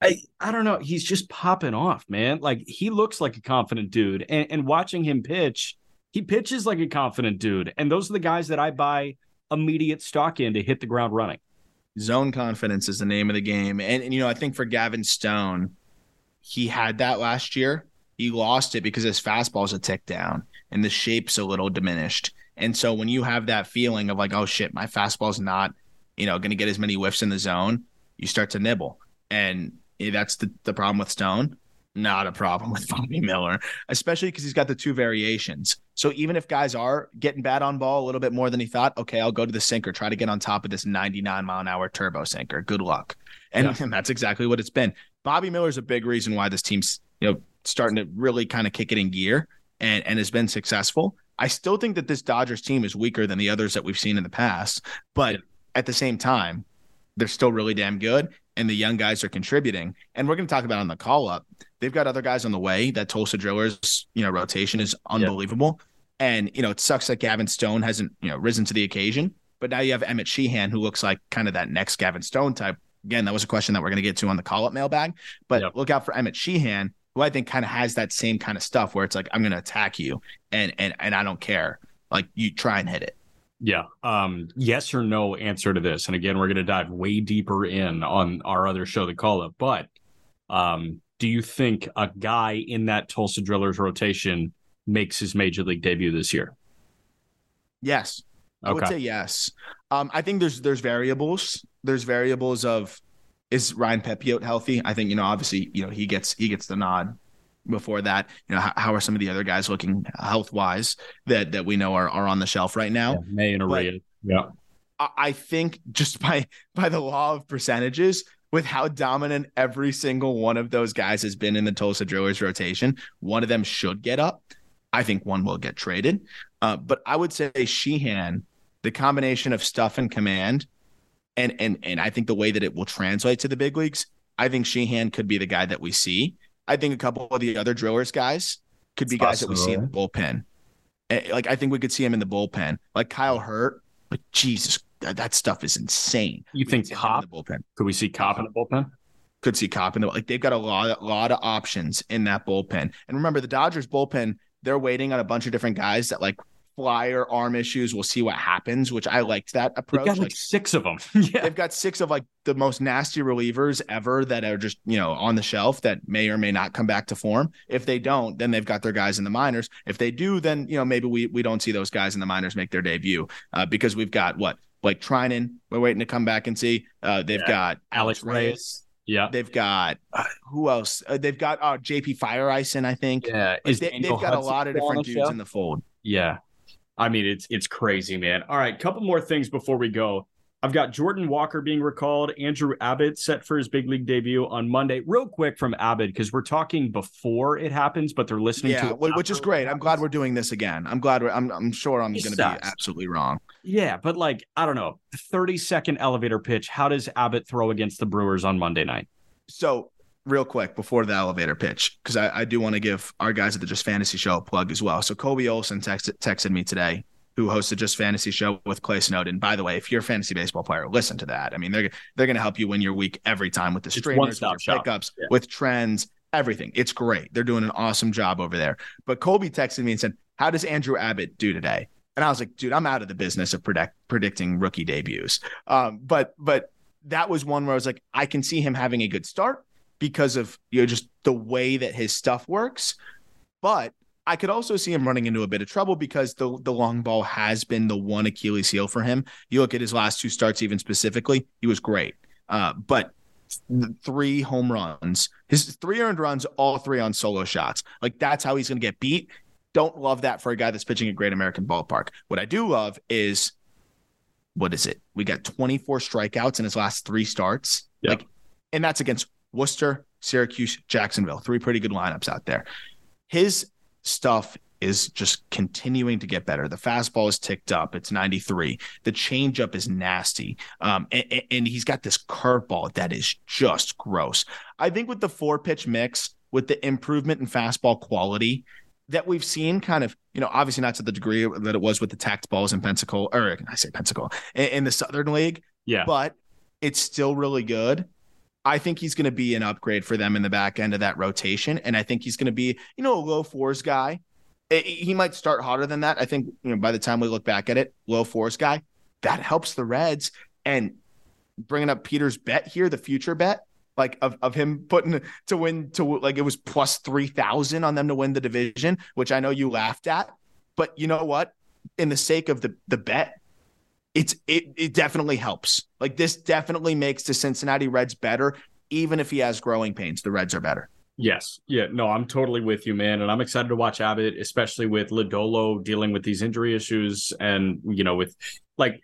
I I don't know. He's just popping off, man. Like he looks like a confident dude, and and watching him pitch, he pitches like a confident dude. And those are the guys that I buy immediate stock in to hit the ground running. zone confidence is the name of the game. And, and you know, I think for Gavin Stone, he had that last year. He lost it because his fastball's a tick down and the shape's a little diminished. And so when you have that feeling of like, oh shit, my fastball's not, you know, going to get as many whiffs in the zone, you start to nibble. And eh, that's the, the problem with Stone. Not a problem with Bobby Miller, especially because he's got the two variations. So even if guys are getting bad on ball a little bit more than he thought, okay, I'll go to the sinker, try to get on top of this 99 mile an hour turbo sinker. Good luck. And, Yeah. and that's exactly what it's been. Bobby Miller's a big reason why this team's, you know, starting to really kind of kick it in gear and, and has been successful. I still think that this Dodgers team is weaker than the others that we've seen in the past, but at the same time, they're still really damn good and the young guys are contributing. And we're going to talk about on the call up. They've got other guys on the way. That Tulsa Drillers, you know, rotation is unbelievable. And, you know, it sucks that Gavin Stone hasn't, you know, risen to the occasion. But now you have Emmett Sheehan, who looks like kind of that next Gavin Stone type. Again, that was a question that we're going to get to on the call up mailbag. But Yep. look out for Emmett Sheehan, who I think kind of has that same kind of stuff where it's like, I'm going to attack you and, and, and I don't care. Like you try and hit it. Yeah. Um, yes or no answer to this. And again, we're going to dive way deeper in on our other show, The Call Up. But um, do you think a guy in that Tulsa Drillers rotation makes his major league debut this year? Yes. I would say yes. Um, I think there's there's variables. There's variables of is Ryan Pepiot healthy? I think you know obviously you know he gets he gets the nod. Before that, you know how, how are some of the other guys looking health wise that that we know are are on the shelf right now? May and Araya. Yeah. I, I think just by by the law of percentages, with how dominant every single one of those guys has been in the Tulsa Drillers rotation, one of them should get up. I think one will get traded. Uh, but I would say Sheehan the combination of stuff and command, and and and I think the way that it will translate to the big leagues, I think Sheehan could be the guy that we see. I think a couple of the other drillers guys could be guys that we see in the bullpen. Eh, Like I think we could see him in the bullpen. Like Kyle Hurt, like Jesus, that, that stuff is insane. You We think could see him Cobb? in the bullpen? Could we see Cop in the bullpen? Could see Cobb in the like they've got a lot, lot of options in that bullpen. And remember, the Dodgers bullpen, they're waiting on a bunch of different guys that like flyer arm issues. We'll see what happens, which I liked that They approach. got like Like six of them. yeah. they've got six of like the most nasty relievers ever that are just you know on the shelf that may or may not come back to form. If they don't, then they've got their guys in the minors. If they do, then you know maybe we we don't see those guys in the minors make their debut uh, because we've got what Blake Treinen. We're waiting to come back and see. Uh, they've Yeah. got Alex Reyes. Yeah. They've got uh, who else? Uh, they've got uh, JP Feyereisen, I think. Yeah. Like, they, have got a lot of different dudes in the fold. Yeah. I mean, it's it's crazy, man. All right, couple more things before we go. I've got Jordan Walker being recalled, Andrew Abbott set for his big league debut on Monday. Real quick from Abbott, because we're talking before it happens, but they're listening Yeah, to it which is great. I'm glad we're doing this again. I'm glad we're. I'm. I'm sure I'm going to be absolutely wrong. Yeah, but like, I don't know, 30 second elevator pitch. How does Abbott throw against the Brewers on Monday night? So, real quick before the elevator pitch, because I, I do want to give our guys at the Just Fantasy Show a plug as well. So, Kobe Olson texted, texted me today, who hosts the Just Fantasy Show with Clay Snowden. By the way, if you're a fantasy baseball player, listen to that. I mean, they're they're going to help you win your week every time with the streamers, with your pickups, Yeah. with trends, everything. It's great. They're doing an awesome job over there. But Kobe texted me and said, "How does Andrew Abbott do today?" And I was like, dude, I'm out of the business of predict, predicting rookie debuts. Um, but but that was one where I was like, I can see him having a good start because of you know just the way that his stuff works. But I could also see him running into a bit of trouble because the the long ball has been the one Achilles heel for him. You look at his last two starts, even specifically, he was great. Uh, but three home runs, his three earned runs, all three on solo shots. Like that's how he's going to get beat. Don't love that for a guy that's pitching at Great American Ballpark. What I do love is what is it? We got 24 strikeouts in his last three starts. Yeah. Like, and that's against Worcester, Syracuse, Jacksonville. Three pretty good lineups out there. His stuff is just continuing to get better. The fastball is ticked up. It's 93. The changeup is nasty. Um, and, and- he's got this curveball that is just gross. I think with the four pitch mix, with the improvement in fastball quality that we've seen, kind of, you know, obviously not to the degree that it was with the tacked balls in Pensacola, or I say Pensacola, in, in the Southern League, Yeah. but it's still really good. I think he's going to be an upgrade for them in the back end of that rotation. And I think he's going to be, you know, a low fours guy. Eh, I- He might start hotter than that. I think, you know, by the time we look back at it, low fours guy, that helps the Reds. And bringing up Peter's bet here, the future bet, like of, of him putting to win to like it was plus 3,000 on them to win the division, which I know you laughed at. But you know what? In the sake of the, the bet, it's it it definitely helps. Like this definitely makes the Cincinnati Reds better, even if he has growing pains. The Reds are better. Yes. Yeah. No, I'm totally with you, man. And I'm excited to watch Abbott, especially with Lodolo dealing with these injury issues and, you know, with like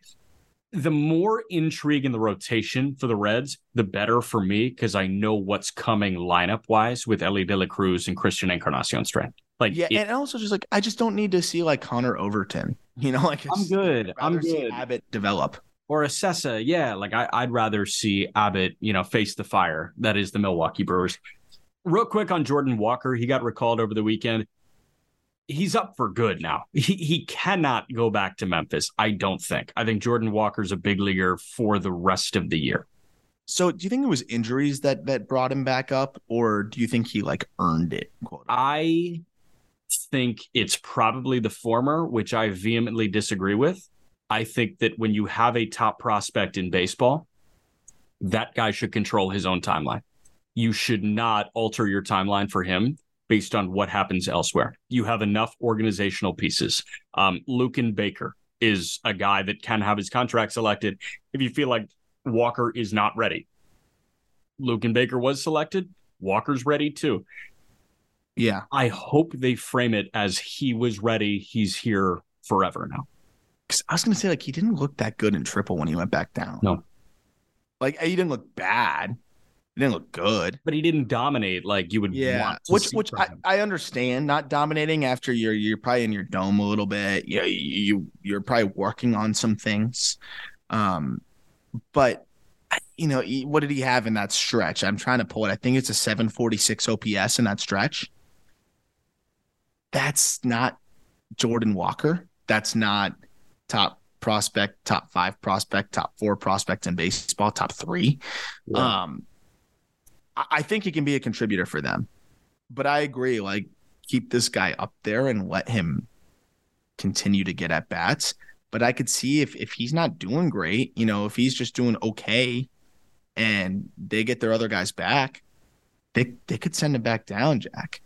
the more intrigue in the rotation for the Reds, the better for me because I know what's coming lineup wise with Elly De La Cruz and Christian Encarnacion-Strand. Like, Yeah, it- and also just like I just don't need to see like Connor Overton. You know, like I'm good. I'm good. Abbott develop. or Assessa, yeah. Like I, I'd rather see Abbott, you know, face the fire. That is the Milwaukee Brewers. Real quick on Jordan Walker, he got recalled over the weekend. He's up for good now. He he cannot go back to Memphis. I don't think. I think Jordan Walker's a big leaguer for the rest of the year. So, do you think it was injuries that that brought him back up, or do you think he like earned it? Quote. I think it's probably the former, which I vehemently disagree with. I think that when you have a top prospect in baseball, that guy should control his own timeline. You should not alter your timeline for him based on what happens elsewhere. You have enough organizational pieces. Um, Luken Baker is a guy that can have his contract selected if you feel like Walker is not ready. Luken Baker was selected. Walker's ready too. Yeah, I hope they frame it as he was ready. He's here forever now. Cause I was gonna say like he didn't look that good in triple when he went back down. No. like he didn't look bad. He didn't look good. But he didn't dominate like you would Yeah, want. to which which I. I understand not dominating after you're you're probably in your dome a little bit. Yeah, you you're probably working on some things. Um, but you know what did he have in that stretch? I'm trying to pull it. I think it's a 746 OPS in that stretch. That's not Jordan Walker. That's not top prospect, top five prospect, top four prospect in baseball, top three. Yeah. Um, I, I think he can be a contributor for them, but I agree. Like, keep this guy up there and let him continue to get at bats. But I could see if if he's not doing great, you know, if he's just doing okay, and they get their other guys back, they they could send him back down, Jack.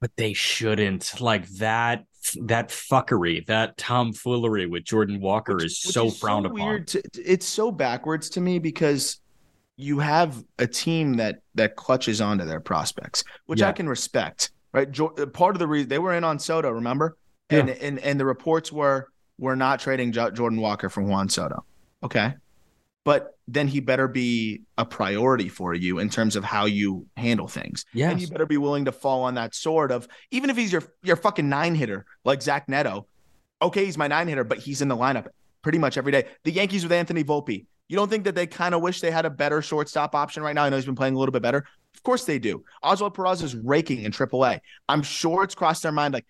But they shouldn't like that that fuckery that tomfoolery with jordan walker Which- is so frowned upon Weird to, it's so backwards to me because you have a team that that clutches onto their prospects, which Yeah. I can respect. Right, Jo- uh, part of the reason they were in on Soto, remember, and Yeah. and and the reports were we're not trading Jo- Jordan Walker for Juan Soto. Okay, but then he better be a priority for you in terms of how you handle things. Yes. And you better be willing to fall on that sword of even if he's your your fucking nine hitter like Zach Neto. Okay, he's my nine hitter, but he's in the lineup pretty much every day. The Yankees with Anthony Volpe. You don't think that they kind of wish they had a better shortstop option right now? I know he's been playing a little bit better. Of course they do. Oswald Peraza is raking in AAA. I'm sure it's crossed their mind like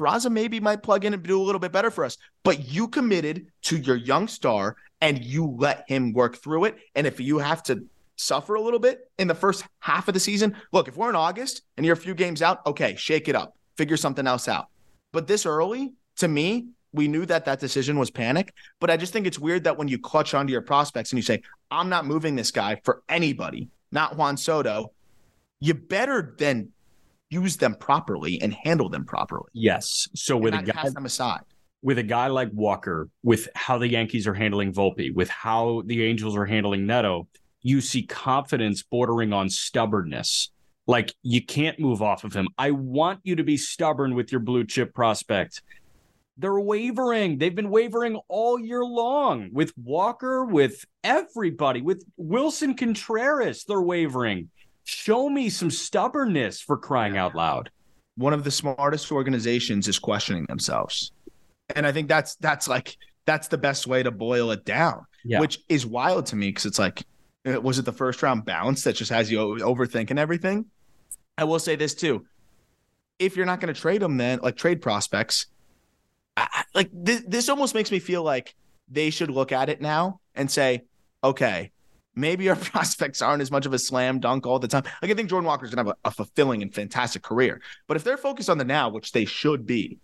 Peraza maybe might plug in and do a little bit better for us. But you committed to your young star and you let him work through it. And if you have to suffer a little bit in the first half of the season, look, if we're in August and you're a few games out, okay, shake it up, figure something else out. But this early, to me, we knew that that decision was panic. But I just think it's weird that when you clutch onto your prospects and you say, I'm not moving this guy for anybody, not Juan Soto, you better then use them properly and handle them properly. yes so with a guy cast them aside. With a guy like walker with how the yankees are handling volpe with how the angels are handling neto you see confidence bordering on stubbornness like you can't move off of him i want you to be stubborn with your blue chip prospect they're wavering. They've been wavering all year long with Walker, with everybody, with Willson Contreras. They're wavering. Show me some stubbornness for crying out loud. One of the smartest organizations is questioning themselves. And I think that's that's like that's the best way to boil it down. Yeah. Which is wild to me because it's like uh, was it the first round bounce that just has you overthinking everything? I will say this too. If you're not going to trade them, then like trade prospects, I, like this, this almost makes me feel like they should look at it now and say, okay, maybe our prospects aren't as much of a slam dunk all the time. Like I think Jordan Walker's gonna have a, a fulfilling and fantastic career, but if they're focused on the now, which they should be,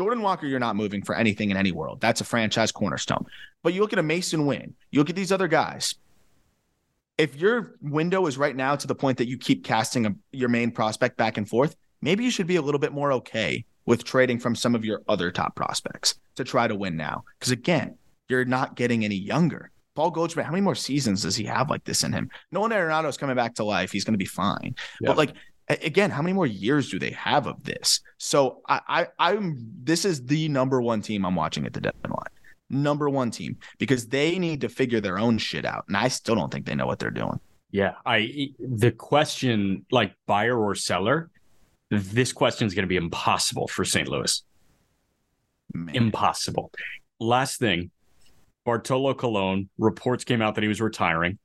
Jordan Walker, you're not moving for anything in any world. That's a franchise cornerstone. But you look at a Masyn Winn, you look at these other guys. If your window is right now to the point that you keep casting a, your main prospect back and forth, maybe you should be a little bit more okay with trading from some of your other top prospects to try to win now. Because again, you're not getting any younger. Paul Goldschmidt, how many more seasons does he have like this in him? Nolan Arenado is coming back to life. He's going to be fine. Yeah. But like again, how many more years do they have of this? So I, I I'm this is the number one team I'm watching at the deadline. Number one team because they need to figure their own shit out, and I still don't think they know what they're doing. Yeah. I the question like buyer or seller, this question is going to be impossible for St. Louis. Man. Impossible. Last thing, Bartolo Colon reports came out that he was retiring.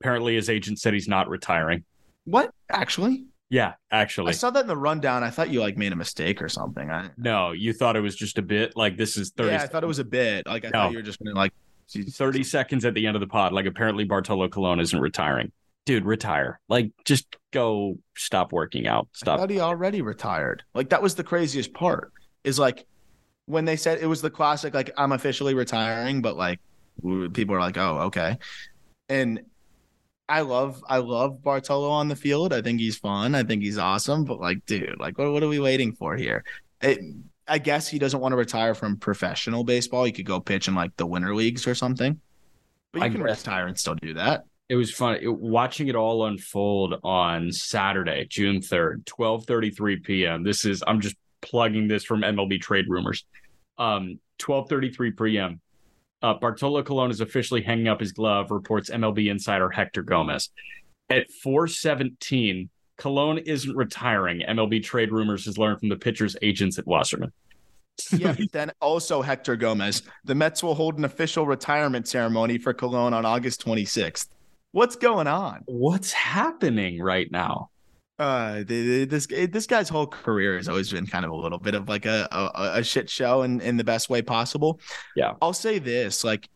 Apparently, his agent said he's not retiring. What actually? Yeah, actually. I saw that in the rundown. I thought you like made a mistake or something. I, No, you thought it was just a bit like this is 30, yeah, I thought it was a bit. Like I No. thought you were just gonna like 30 seconds at the end of the pod. Like apparently Bartolo Colon isn't retiring. Dude, retire. Like just go stop working out. I thought he already retired. Like that was the craziest part. Is like when they said it was the classic, like I'm officially retiring, but like people are like, oh, okay. And I love, I love Bartolo on the field. I think he's fun. I think he's awesome. But like, dude, like, what, what are we waiting for here? It, I guess he doesn't want to retire from professional baseball. He could go pitch in like the winter leagues or something. But you I can retire and still do that. It was fun it- watching it all unfold on Saturday, June 3rd, 12:33 p.m. This is I'm just plugging this from MLB trade rumors. Um 12:33 p.m. Uh, Bartolo Colon is officially hanging up his glove, reports MLB insider Hector Gomez. At 417, Colon isn't retiring. MLB trade rumors has learned from the pitcher's agents at Wasserman. yeah, then also Hector Gomez. The Mets will hold an official retirement ceremony for Colon on August 26th. What's going on? What's happening right now? Uh, this this guy's whole career has always been kind of a little bit of like a a, a shit show in in the best way possible. Yeah, I'll say this: like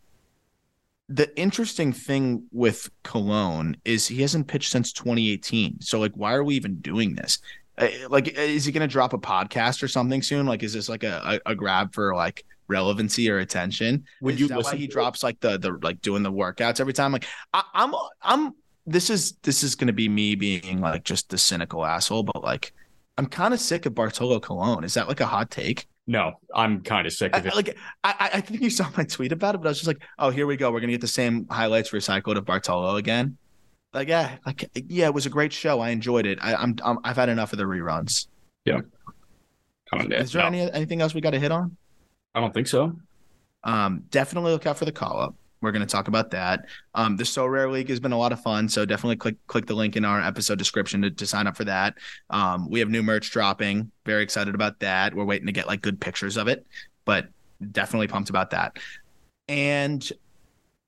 the interesting thing with Colon is he hasn't pitched since 2018. So like, why are we even doing this? Uh, like, is he going to drop a podcast or something soon? Like, is this like a, a, grab for like relevancy or attention? Would is you that why he drops like the the like doing the workouts every time? Like, I, I'm I'm this is this is going to be me being like just the cynical asshole, but like. I'm kind of sick of Bartolo Colon. Is that like a hot take? No, I'm kind of sick of it. like I, I think you saw my tweet about it, but I was just like, oh, here we go. We're gonna get the same highlights recycled of Bartolo again. Like, yeah, like yeah, it was a great show. I enjoyed it. I, I'm, I'm I've had enough of the reruns. Yeah. Is there no, any anything else we got to hit on? I don't think so. Um, definitely look out for the call up. We're going to talk about that. Um, the Sorare League has been a lot of fun, so definitely click click the link in our episode description to, to sign up for that. Um, we have new merch dropping. Very excited about that. We're waiting to get like good pictures of it, but definitely pumped about that. And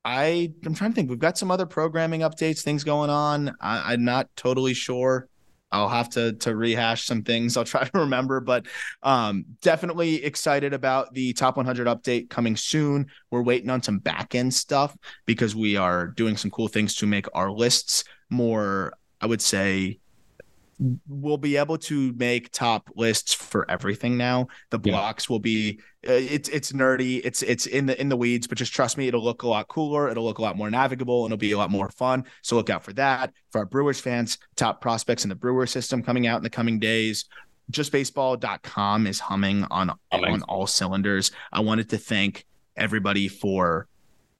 I I'm trying to think. We've got some other programming updates, things going on. I, I'm not totally sure. I'll have to to rehash some things. I'll try to remember, but um, definitely excited about the top 100 update coming soon. We're waiting on some back end stuff because we are doing some cool things to make our lists more. I would say we'll be able to make top lists for everything now. The Yeah. blocks will be uh, it's it's nerdy, it's it's in the in the weeds, but just trust me, it'll look a lot cooler, it'll look a lot more navigable, and it'll be a lot more fun. So look out for that. For our Brewers fans, top prospects in the Brewer system coming out in the coming days. Justbaseball.com is humming on Humming. on all cylinders. I wanted to thank everybody for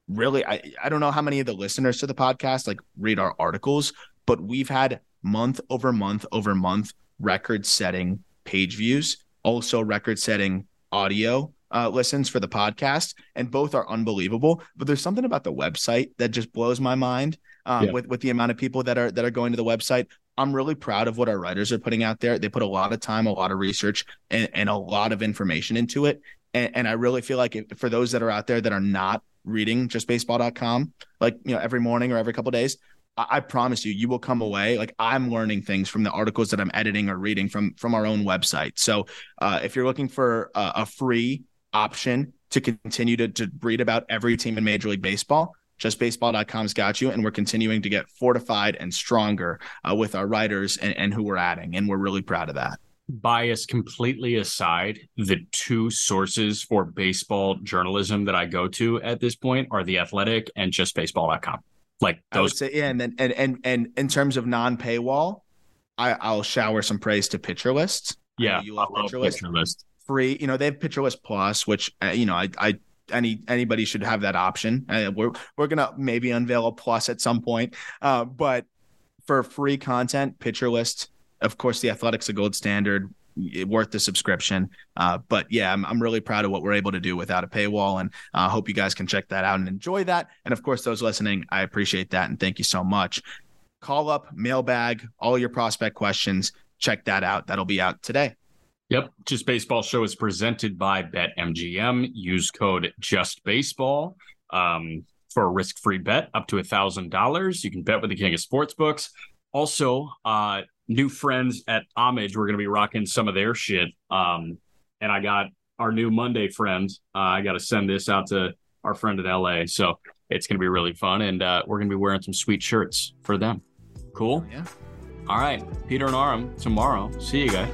really I, I don't know how many of the listeners to the podcast like read our articles, but we've had month over month over month record setting page views, also record setting audio uh, listens for the podcast, and both are unbelievable. But there's something about the website that just blows my mind um, Yeah. with with the amount of people that are that are going to the website. I'm really proud of what our writers are putting out there. They put a lot of time, a lot of research, and, and a lot of information into it. And, and I really feel like if, for those that are out there that are not reading justbaseball.com, like you know every morning or every couple days, I, promise you, you will come away like I'm learning things from the articles that I'm editing or reading from from our own website. So uh, if you're looking for a, a free option to continue to, to read about every team in Major League Baseball, justbaseball.com's got you. And we're continuing to get fortified and stronger uh, with our writers and, and who we're adding. And we're really proud of that. bias completely aside, the two sources for baseball journalism that I go to at this point are The Athletic and justbaseball.com. Like I would say, yeah, and then and and and in terms of non-paywall, I, I'll shower some praise to Pitcher List. I know yeah, you love I love Pitcher List. Pitcher List. Free, you know, they have Pitcher List Plus, which uh, you know, I, I, any anybody should have that option. Uh, we're we're gonna maybe unveil a plus at some point, uh, but for free content, Pitcher List, of course, the Athletics a gold standard. Worth the subscription, uh, but yeah, I'm, I'm really proud of what we're able to do without a paywall, and I uh, hope you guys can check that out and enjoy that. And of course, those listening, I appreciate that, and thank you so much. Call up, mailbag, all your prospect questions. Check that out. That'll be out today. Yep. Just Baseball Show is presented by BetMGM. Use code JustBaseball um, for a risk free bet up to $1,000. You can bet with the king of sportsbooks. Also, uh, new friends at Homage, we're going to be rocking some of their shit. Um, and I got our new Monday friend. Uh, I got to send this out to our friend in LA. So it's going to be really fun. And uh, we're going to be wearing some sweet shirts for them. Cool. Yeah. All right. Peter and Aram tomorrow. See you guys.